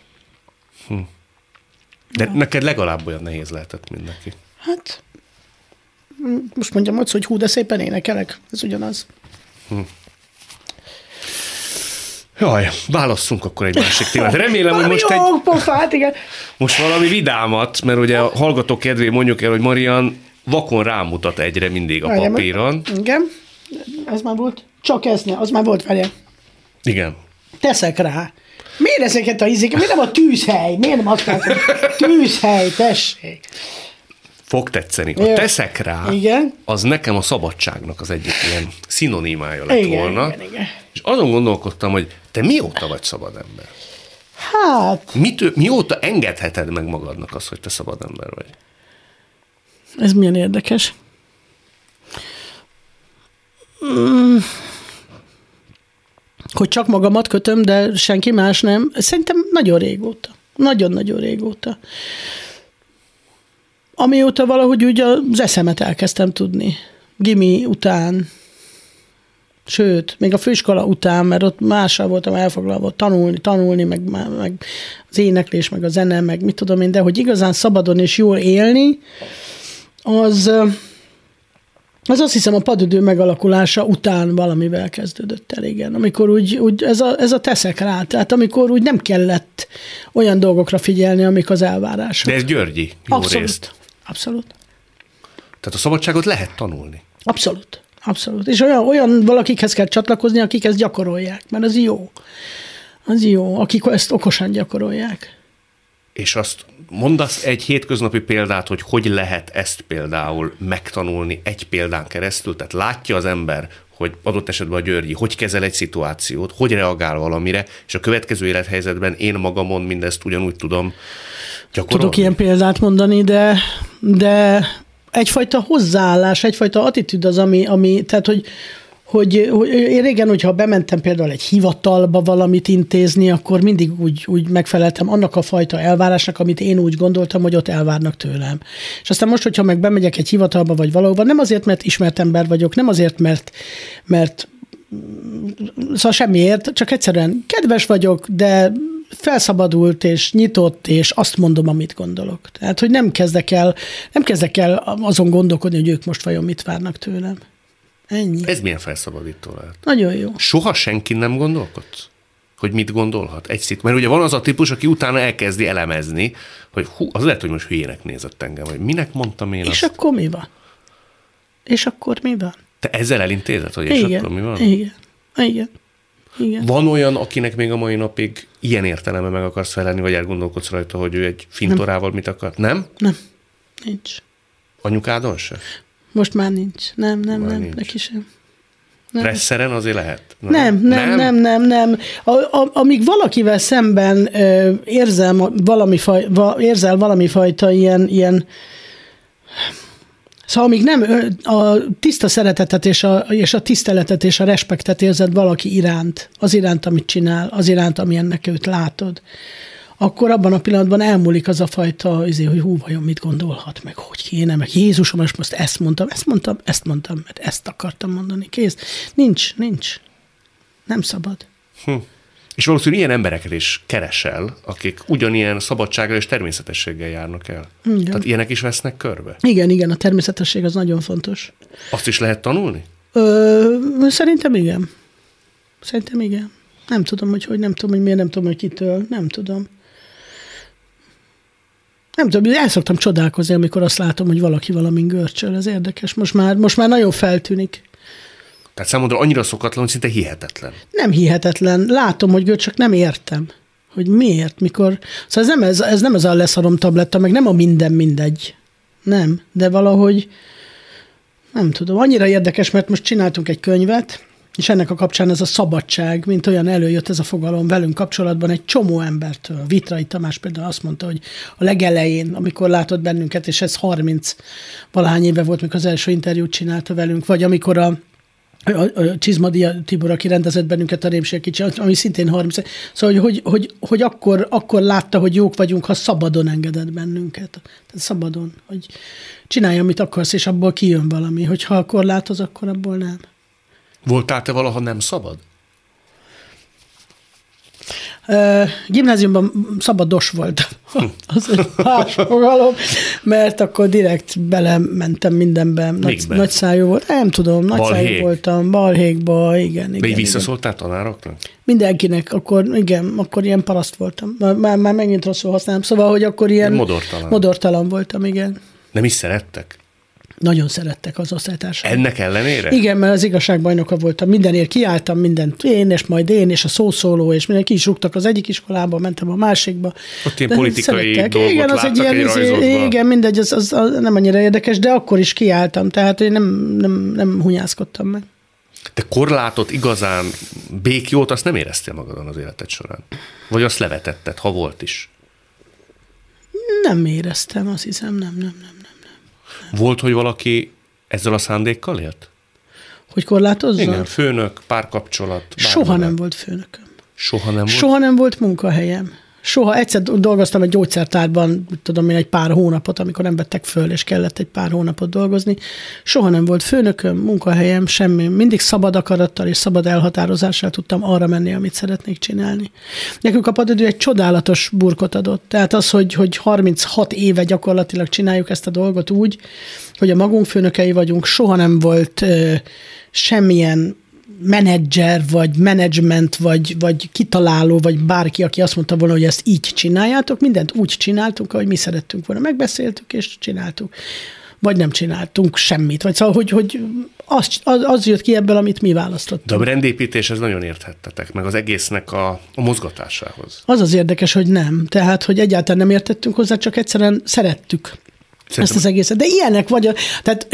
De neked legalább olyan nehéz lehetett, mint neki. Hát mm, most mondjam azt, hogy hú, de szépen énekelek. Ez ugyanaz. Jaj, válasszunk akkor egy másik témát. Remélem, hogy most egy, pofát, igen. most valami vidámat, mert ugye a hallgatók kedvé mondjuk el, hogy Marian vakon rámutat egyre mindig a papíron. Igen. Ez már volt? Csak ez ne, az már volt, várjál. Igen. Teszek rá. Miért ezeket a izéket? Miért nem a tűzhely? Miért nem azt hogy tűzhely, tessék? Fog tetszeni. A teszek rá, Igen. az nekem a szabadságnak az egyik ilyen szinonimája lett Igen, volna. igen, igen. És azon gondolkodtam, hogy te mióta vagy szabad ember? Hát, Mitől, mióta engedheted meg magadnak azt, hogy te szabad ember vagy? ez milyen érdekes. Mm. Hogy csak magamat kötöm, de senki más nem. Szerintem nagyon régóta. Nagyon-nagyon régóta. Amióta valahogy úgy az eszemet elkezdtem tudni. Gimi után, sőt, még a főiskola után, mert ott mással voltam elfoglalva, tanulni, tanulni, meg, meg az éneklés, meg a zene, meg mit tudom én, de hogy igazán szabadon és jól élni, az, az azt hiszem a padidő megalakulása után valamivel kezdődött el, igen. Amikor úgy, úgy ez, a, ez a teszek rá, tehát amikor úgy nem kellett olyan dolgokra figyelni, amik az elvárások. De ez Györgyi, jó Abszolút. részt. Abszolút. Tehát a szabadságot lehet tanulni. Abszolút. Abszolút. És olyan, olyan valakikhez kell csatlakozni, akik ezt gyakorolják, mert az jó. Az jó, akik ezt okosan gyakorolják. És azt mondasz egy hétköznapi példát, hogy hogy lehet ezt például megtanulni egy példán keresztül, tehát látja az ember, hogy adott esetben a Györgyi hogy kezel egy szituációt, hogy reagál valamire, és a következő élethelyzetben én magamon mindezt ugyanúgy tudom gyakorolni. Tudok ilyen példát mondani, de, de egyfajta hozzáállás, egyfajta attitűd az, ami, ami tehát, hogy, hogy, hogy én régen, hogyha bementem például egy hivatalba valamit intézni, akkor mindig úgy, úgy megfeleltem annak a fajta elvárásnak, amit én úgy gondoltam, hogy ott elvárnak tőlem. És aztán most, hogyha meg bemegyek egy hivatalba vagy valahova, nem azért, mert ismert ember vagyok, nem azért, mert, mert szóval semmiért, csak egyszerűen kedves vagyok, de felszabadult és nyitott, és azt mondom, amit gondolok. Tehát, hogy nem kezdek el, nem kezdek el azon gondolkodni, hogy ők most vajon mit várnak tőlem. Ennyi. Ez milyen felszabadító lehet? Nagyon jó. Soha senki nem gondolkodsz? Hogy mit gondolhat? Egy szit. Mert ugye van az a típus, aki utána elkezdi elemezni, hogy hú, az lehet, hogy most hülyének nézett engem, hogy minek mondtam én És azt. akkor mi van? És akkor mi van? Te ezzel elintézed, hogy és igen. akkor mi van? Igen. Igen. Igen. Van olyan, akinek még a mai napig ilyen értelemben meg akarsz felelni, vagy elgondolkodsz rajta, hogy ő egy fintorával mit akar? Nem? Nem. Nincs. Anyukádon se? Most már nincs. Nem, nem, Már nem. nincs. Neki sem. Presszeren azért lehet? Nem, nem, nem, nem, nem. A, a, amíg valakivel szemben ö, érzel ma- valami, faj, va, érzel valami fajta ilyen, ilyen Szóval amíg nem a tiszta szeretetet és a, és a tiszteletet és a respektet érzed valaki iránt, az iránt, amit csinál, az iránt, amilyennek őt látod, akkor abban a pillanatban elmúlik az a fajta, azért, hogy hú, vajon mit gondolhat, meg hogy kéne, meg Jézusom, és most ezt mondtam, ezt mondtam, ezt mondtam, mert ezt akartam mondani, kész. Nincs, nincs. Nem szabad. És valószínűleg ilyen embereket is keresel, akik ugyanilyen szabadsággal és természetességgel járnak el. Igen. Tehát ilyenek is vesznek körbe. Igen, igen, a természetesség az nagyon fontos. Azt is lehet tanulni? Ö, szerintem igen. Szerintem igen. Nem tudom, hogy hogy, nem tudom, hogy miért, nem tudom, hogy kitől, nem tudom. Nem tudom, el szoktam csodálkozni, amikor azt látom, hogy valaki valamin görcsöl, ez érdekes. Most már, most már nagyon feltűnik. Tehát számodra annyira szokatlan, hogy szinte hihetetlen. Nem hihetetlen. Látom, hogy ő csak nem értem. Hogy miért, mikor... Szóval ez nem, ez, ez nem az a leszarom tabletta, meg nem a minden mindegy. Nem, de valahogy nem tudom, annyira érdekes, mert most csináltunk egy könyvet, és ennek a kapcsán ez a szabadság, mint olyan előjött ez a fogalom velünk kapcsolatban egy csomó embertől. Vitrai Tamás például azt mondta, hogy a legelején, amikor látott bennünket, és ez 30 valahány éve volt, mikor az első interjút csinálta velünk, vagy amikor a a, a Csizmadia Tibor, aki rendezett bennünket a Rémség kicsi, ami szintén 30. Szóval, hogy, hogy, hogy, hogy akkor, akkor látta, hogy jók vagyunk, ha szabadon engedett bennünket. Tehát szabadon, hogy csinálj, amit akarsz, és abból kijön valami. Hogyha akkor látod, akkor abból nem. Voltál te valaha nem szabad? Uh, gimnáziumban szabados volt [laughs] az egy más fogalom, mert akkor direkt belementem mindenbe. Nagy, nagy szájú volt. Nem tudom, nagy balhék. szájú voltam, balhékba, igen. igen De így visszaszóltál tanároknak? Mindenkinek, akkor igen, akkor ilyen paraszt voltam. Már, már megint rosszul használom. Szóval, hogy akkor ilyen modortalan. modortalan voltam, igen. Nem is szerettek? Nagyon szerettek az osztálytársaim. Ennek ellenére? Igen, mert az igazságbajnoka voltam. Mindenért kiálltam, mindent én, és majd én, és a szószóló, és mindenki is rúgtak az egyik iskolába, mentem a másikba. Ott ilyen politikai szerettek. dolgot igen, az egy ilyen, egy izé- igen, mindegy, az, az, az, nem annyira érdekes, de akkor is kiálltam, tehát én nem, nem, nem hunyászkodtam meg. Te korlátot igazán békjót, azt nem éreztél magadon az életed során? Vagy azt levetetted, ha volt is? Nem éreztem, azt hiszem, nem, nem, nem. Volt, hogy valaki ezzel a szándékkal élt? Hogy korlátozza? Igen, főnök, párkapcsolat. Soha nem volt főnököm. Soha nem volt? Soha nem volt munkahelyem. Soha egyszer dolgoztam egy gyógyszertárban, tudom én, egy pár hónapot, amikor nem vettek föl, és kellett egy pár hónapot dolgozni. Soha nem volt főnököm, munkahelyem, semmi. Mindig szabad akarattal és szabad elhatározással tudtam arra menni, amit szeretnék csinálni. Nekünk a padidő egy csodálatos burkot adott. Tehát az, hogy, hogy 36 éve gyakorlatilag csináljuk ezt a dolgot úgy, hogy a magunk főnökei vagyunk, soha nem volt ö, semmilyen menedzser, vagy menedzsment, vagy, vagy kitaláló, vagy bárki, aki azt mondta volna, hogy ezt így csináljátok, mindent úgy csináltunk, ahogy mi szerettünk volna. Megbeszéltük, és csináltuk. Vagy nem csináltunk semmit. Vagy szóval, hogy, hogy az, az, az jött ki ebből, amit mi választottunk. De a brandépítés, ez nagyon érthettetek, meg az egésznek a, a mozgatásához. Az az érdekes, hogy nem. Tehát, hogy egyáltalán nem értettünk hozzá, csak egyszerűen szerettük. Szerintem... Ezt az egészet. De ilyenek vagy, tehát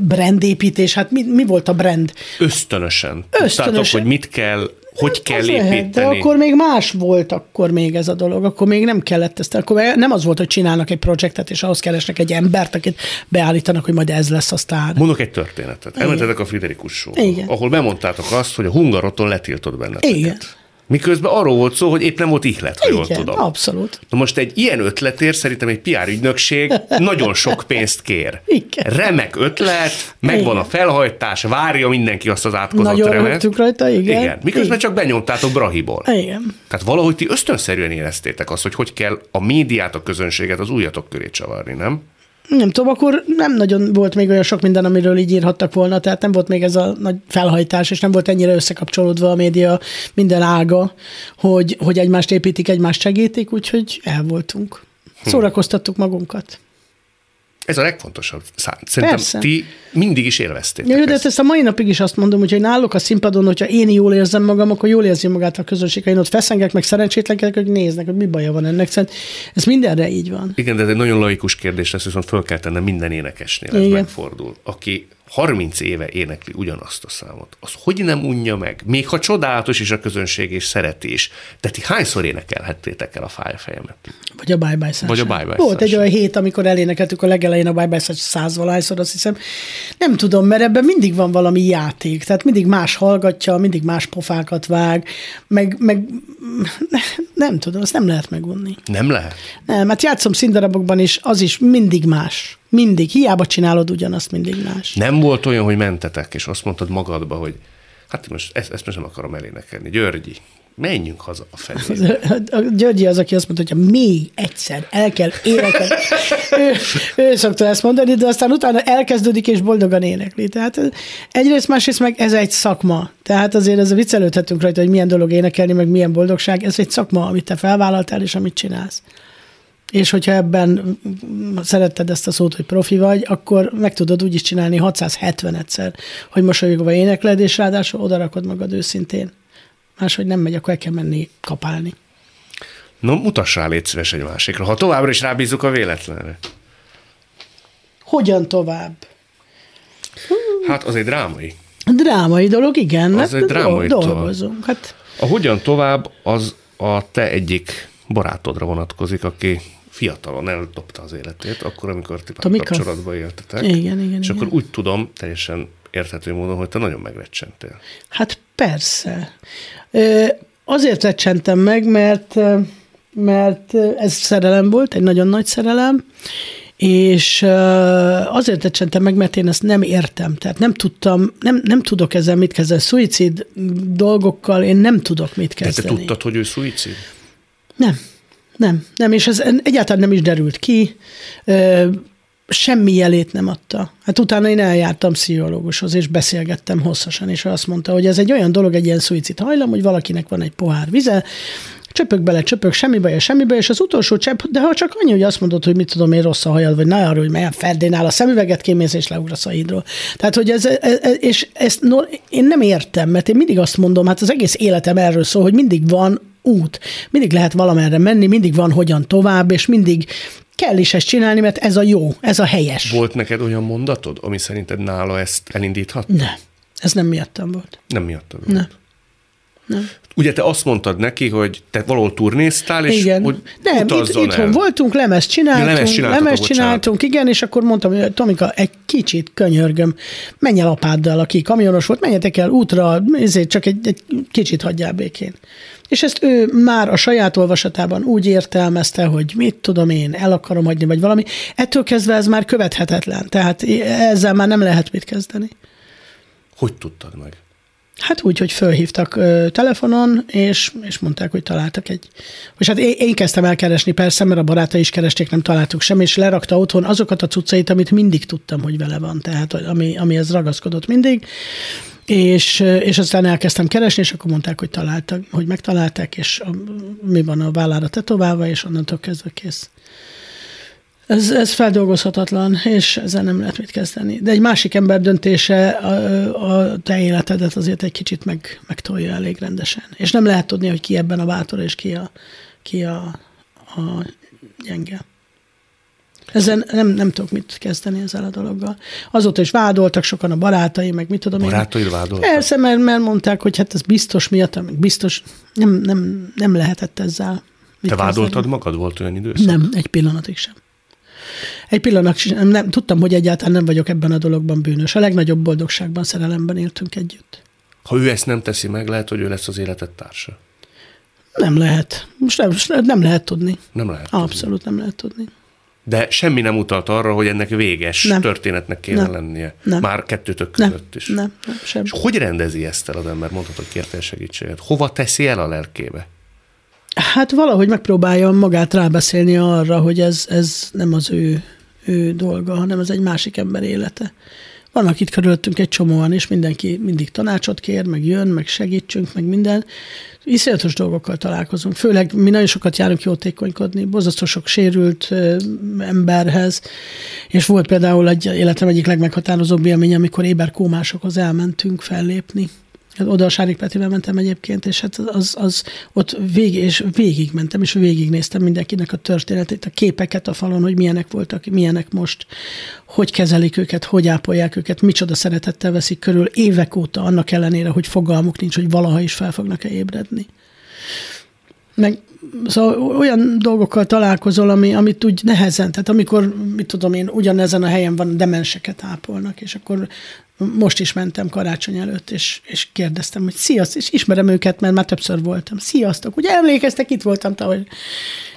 brandépítés, hát mi, mi volt a brand? Ösztönösen. Ösztönösen. Tudtátok, hogy mit kell hogy kell az építeni. Lehet, de akkor még más volt akkor még ez a dolog, akkor még nem kellett ezt, akkor nem az volt, hogy csinálnak egy projektet, és ahhoz keresnek egy embert, akit beállítanak, hogy majd ez lesz a sztár. Mondok egy történetet. Elmentetek a Friderikus show ahol bemondtátok azt, hogy a hungaroton letiltott benneteket. Igen. Miközben arról volt szó, hogy épp nem volt ihlet, ha jól tudom. abszolút. Na most egy ilyen ötletért szerintem egy PR ügynökség nagyon sok pénzt kér. Igen. Remek ötlet, megvan igen. a felhajtás, várja mindenki azt az átkozott Nagyon remet. rajta, igen. igen. Miközben igen. csak benyomtátok Brahiból. Igen. Tehát valahogy ti ösztönszerűen éreztétek azt, hogy hogy kell a médiát, a közönséget az újatok köré csavarni, nem? Nem tudom, akkor nem nagyon volt még olyan sok minden, amiről így írhattak volna, tehát nem volt még ez a nagy felhajtás, és nem volt ennyire összekapcsolódva a média minden ága, hogy, hogy egymást építik, egymást segítik, úgyhogy el voltunk. Hm. Szórakoztattuk magunkat. Ez a legfontosabb. Szerintem Persze. ti mindig is élveztétek. Ja, de ezt. ezt a mai napig is azt mondom, hogy náluk a színpadon, hogyha én jól érzem magam, akkor jól érzi magát a közönség. Én ott feszengek, meg szerencsétlenkedek, hogy néznek, hogy mi baja van ennek. Szóval ez mindenre így van. Igen, de ez egy nagyon laikus kérdés lesz, viszont föl kell tennem minden énekesnél, ez Igen. megfordul. Aki 30 éve énekli ugyanazt a számot, az hogy nem unja meg? Még ha csodálatos is a közönség és szereti is. De ti hányszor énekelhettétek el a fájfejemet? Vagy a Bye Bye Sunshine. Vagy a Bye Bye Volt egy olyan hét, amikor elénekeltük a legelején a Bye Bye Sunshine százvalahányszor, azt hiszem. Nem tudom, mert ebben mindig van valami játék, tehát mindig más hallgatja, mindig más pofákat vág, meg, meg nem tudom, azt nem lehet megunni. Nem lehet? Nem, hát játszom színdarabokban is, az is mindig más. Mindig. Hiába csinálod ugyanazt, mindig más. Nem volt olyan, hogy mentetek, és azt mondtad magadba, hogy hát most ezt, ezt most nem akarom elénekelni. Györgyi, menjünk haza a felé. A Györgyi az, aki azt mondta, hogy még egyszer el kell énekelni. [laughs] ő, ő szokta ezt mondani, de aztán utána elkezdődik és boldogan énekli. Tehát egyrészt, másrészt meg ez egy szakma. Tehát azért ez a viccelődhetünk rajta, hogy milyen dolog énekelni, meg milyen boldogság. Ez egy szakma, amit te felvállaltál, és amit csinálsz. És hogyha ebben szeretted ezt a szót, hogy profi vagy, akkor meg tudod úgy is csinálni 670-szer, hogy mosolyogva énekled, és ráadásul odarakod magad őszintén. Máshogy nem megy, akkor el kell menni kapálni. No, mutass rá, légy szíves egy másikra. Ha továbbra is rábízunk a véletlenre. Hogyan tovább? Hát az egy drámai. Drámai dolog, igen. Az egy drámai dolgozunk. Hát, A hogyan tovább, az a te egyik barátodra vonatkozik, aki fiatalon eldobta az életét, akkor, amikor ti Tomika? kapcsolatban éltetek. Igen, igen, És igen. akkor úgy tudom, teljesen érthető módon, hogy te nagyon megrecsentél. hát persze. Azért recsentem meg, mert, mert ez szerelem volt, egy nagyon nagy szerelem, és azért recsentem meg, mert én ezt nem értem. Tehát nem tudtam, nem, nem tudok ezzel mit kezdeni. Szuicid dolgokkal én nem tudok mit De te kezdeni. tudtad, hogy ő szuicid? Nem, nem, nem, és ez egyáltalán nem is derült ki, semmi jelét nem adta. Hát utána én eljártam pszichológushoz, és beszélgettem hosszasan, és azt mondta, hogy ez egy olyan dolog, egy ilyen szuicid hajlam, hogy valakinek van egy pohár vize, csöpök bele, csöpök, semmi baj, semmi baj, és az utolsó csepp, de ha csak annyi, hogy azt mondod, hogy mit tudom én, rossz a hajad, vagy ne arra, hogy melyen Ferdénál a szemüveget kémész, és leugrasz a hídról. Tehát, hogy ez, ez, ez és ezt no, én nem értem, mert én mindig azt mondom, hát az egész életem erről szól, hogy mindig van út, mindig lehet valamerre menni, mindig van hogyan tovább, és mindig kell is ezt csinálni, mert ez a jó, ez a helyes. Volt neked olyan mondatod, ami szerinted nála ezt elindíthat? Nem, ez nem miattam volt. Nem miattad. volt. Nem. Nem. Ugye te azt mondtad neki, hogy te valahol turnéztál, és igen. hogy Nem, itt, itthon el. voltunk, lemezt csináltunk, Ja, lemezt lemezt csináltunk, igen, és akkor mondtam, hogy Tomika, egy kicsit könyörgöm, menj el apáddal, aki kamionos volt, menjetek el útra, ezért csak egy, egy kicsit hagyjál békén. És ezt ő már a saját olvasatában úgy értelmezte, hogy mit tudom én, el akarom hagyni, vagy valami. Ettől kezdve ez már követhetetlen, tehát ezzel már nem lehet mit kezdeni. Hogy tudtad meg? Hát úgy, hogy fölhívtak ö, telefonon, és, és mondták, hogy találtak egy... És hát én, én kezdtem el keresni persze, mert a barátai is keresték, nem találtuk sem, és lerakta otthon azokat a cuccait, amit mindig tudtam, hogy vele van, tehát ami, amihez ragaszkodott mindig. És, ö, és aztán elkezdtem keresni, és akkor mondták, hogy találtak, hogy megtalálták, és a, mi van a vállára tetoválva, és onnantól kezdve kész. Ez, ez feldolgozhatatlan, és ezzel nem lehet mit kezdeni. De egy másik ember döntése a, a te életedet azért egy kicsit meg, megtolja elég rendesen. És nem lehet tudni, hogy ki ebben a bátor, és ki a, ki a, a gyenge. Ezzel nem, nem tudok mit kezdeni ezzel a dologgal. Azóta is vádoltak sokan a barátai, meg mit tudom én. Barátaid vádoltak? Persze, mert, mert mondták, hogy hát ez biztos miatt, meg biztos nem, nem, nem lehetett ezzel. mit Te kezdeni. vádoltad magad? Volt olyan időszak? Nem, egy pillanatig sem. Egy pillanat sem. Nem, tudtam, hogy egyáltalán nem vagyok ebben a dologban bűnös. A legnagyobb boldogságban, szerelemben éltünk együtt. Ha ő ezt nem teszi meg, lehet, hogy ő lesz az életed társa. Nem lehet. Most nem, nem lehet tudni. Nem lehet. tudni. Abszolút nem lehet tudni. De semmi nem utalt arra, hogy ennek véges Nem. történetnek kéne Nem. lennie. Nem. Már kettőtök Nem, között is. nem, nem, sem. És hogy rendezi ezt el az ember? Mondhatod, hogy kértél segítséget. Hova teszi el a lelkébe? Hát valahogy megpróbáljam magát rábeszélni arra, hogy ez, ez nem az ő, ő dolga, hanem ez egy másik ember élete. Vannak itt körülöttünk egy csomóan, és mindenki mindig tanácsot kér, meg jön, meg segítsünk, meg minden. Iszonyatos dolgokkal találkozunk. Főleg mi nagyon sokat járunk jótékonykodni, borzasztó sok sérült emberhez, és volt például egy életem egyik legmeghatározóbb élmény, amikor éberkómásokhoz elmentünk fellépni. Oda a Sárik Petivel mentem egyébként, és hát az, az ott végig, és végig mentem, és végignéztem mindenkinek a történetét, a képeket a falon, hogy milyenek voltak, milyenek most, hogy kezelik őket, hogy ápolják őket, micsoda szeretettel veszik körül évek óta, annak ellenére, hogy fogalmuk nincs, hogy valaha is fel fognak-e ébredni. Meg szóval olyan dolgokkal találkozol, ami, amit úgy nehezen, tehát amikor, mit tudom én, ugyanezen a helyen van, demenseket ápolnak, és akkor most is mentem karácsony előtt, és, és kérdeztem, hogy sziasztok, és ismerem őket, mert már többször voltam. Sziasztok, ugye emlékeztek, itt voltam tavaly.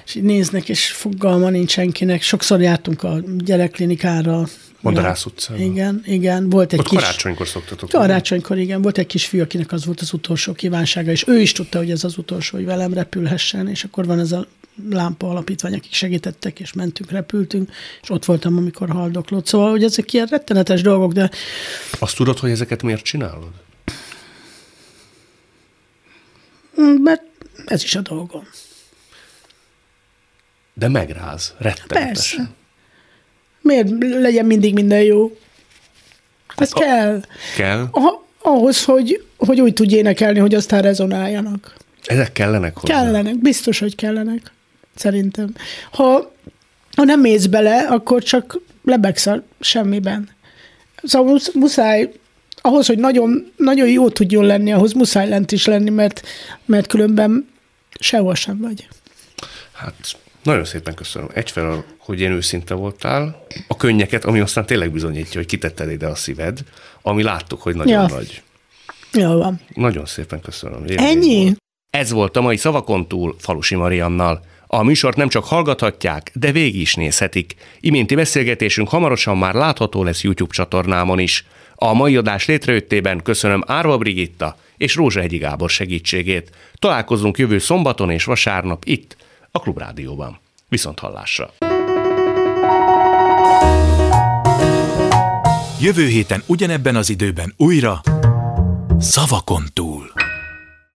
És így néznek, és fogalma nincs senkinek. Sokszor jártunk a gyerekklinikára. Madarász utcán. Igen, igen. Volt egy Ott kis... karácsonykor szoktatok. Karácsonykor igen, volt egy kis fiú, akinek az volt az utolsó kívánsága, és ő is tudta, hogy ez az utolsó, hogy velem repülhessen, és akkor van ez a lámpa alapítvány, akik segítettek, és mentünk, repültünk, és ott voltam, amikor haldoklott. Szóval, hogy ezek ilyen rettenetes dolgok, de Azt tudod, hogy ezeket miért csinálod? mm, mert ez is a dolgom. De megráz, rettenetesen. Persze. Miért legyen mindig minden jó? Ez Hát kell. Kell. Ha, ahhoz, hogy, hogy úgy tudj énekelni, hogy aztán rezonáljanak. Ezek kellenek hozzá. Kellenek, biztos, hogy kellenek. Szerintem. Ha, ha nem mész bele, akkor csak lebegsz a semmiben. Szóval musz- muszáj, ahhoz, hogy nagyon, nagyon jó tudjon lenni, ahhoz muszáj lent is lenni, mert, mert különben sehol sem vagy. Hát nagyon szépen köszönöm. Egyfelől, hogy ilyen őszinte voltál, a könnyeket, ami aztán tényleg bizonyítja, hogy kitetted ide a szíved, ami láttuk, hogy nagyon Ja. nagy. Jól van. Nagyon szépen köszönöm. Élmény Ennyi? volt. Ez volt a mai Szavakon túl Falusi Mariannal. A műsort nem csak hallgathatják, de végig is nézhetik. Iménti beszélgetésünk hamarosan már látható lesz YouTube csatornámon is. A mai adás létrejöttében köszönöm Árva Brigitta és Rózsahegyi Gábor segítségét. Találkozunk jövő szombaton és vasárnap itt, a Klubrádióban. Viszont hallásra! Jövő héten ugyanebben az időben újra Szavakon túl.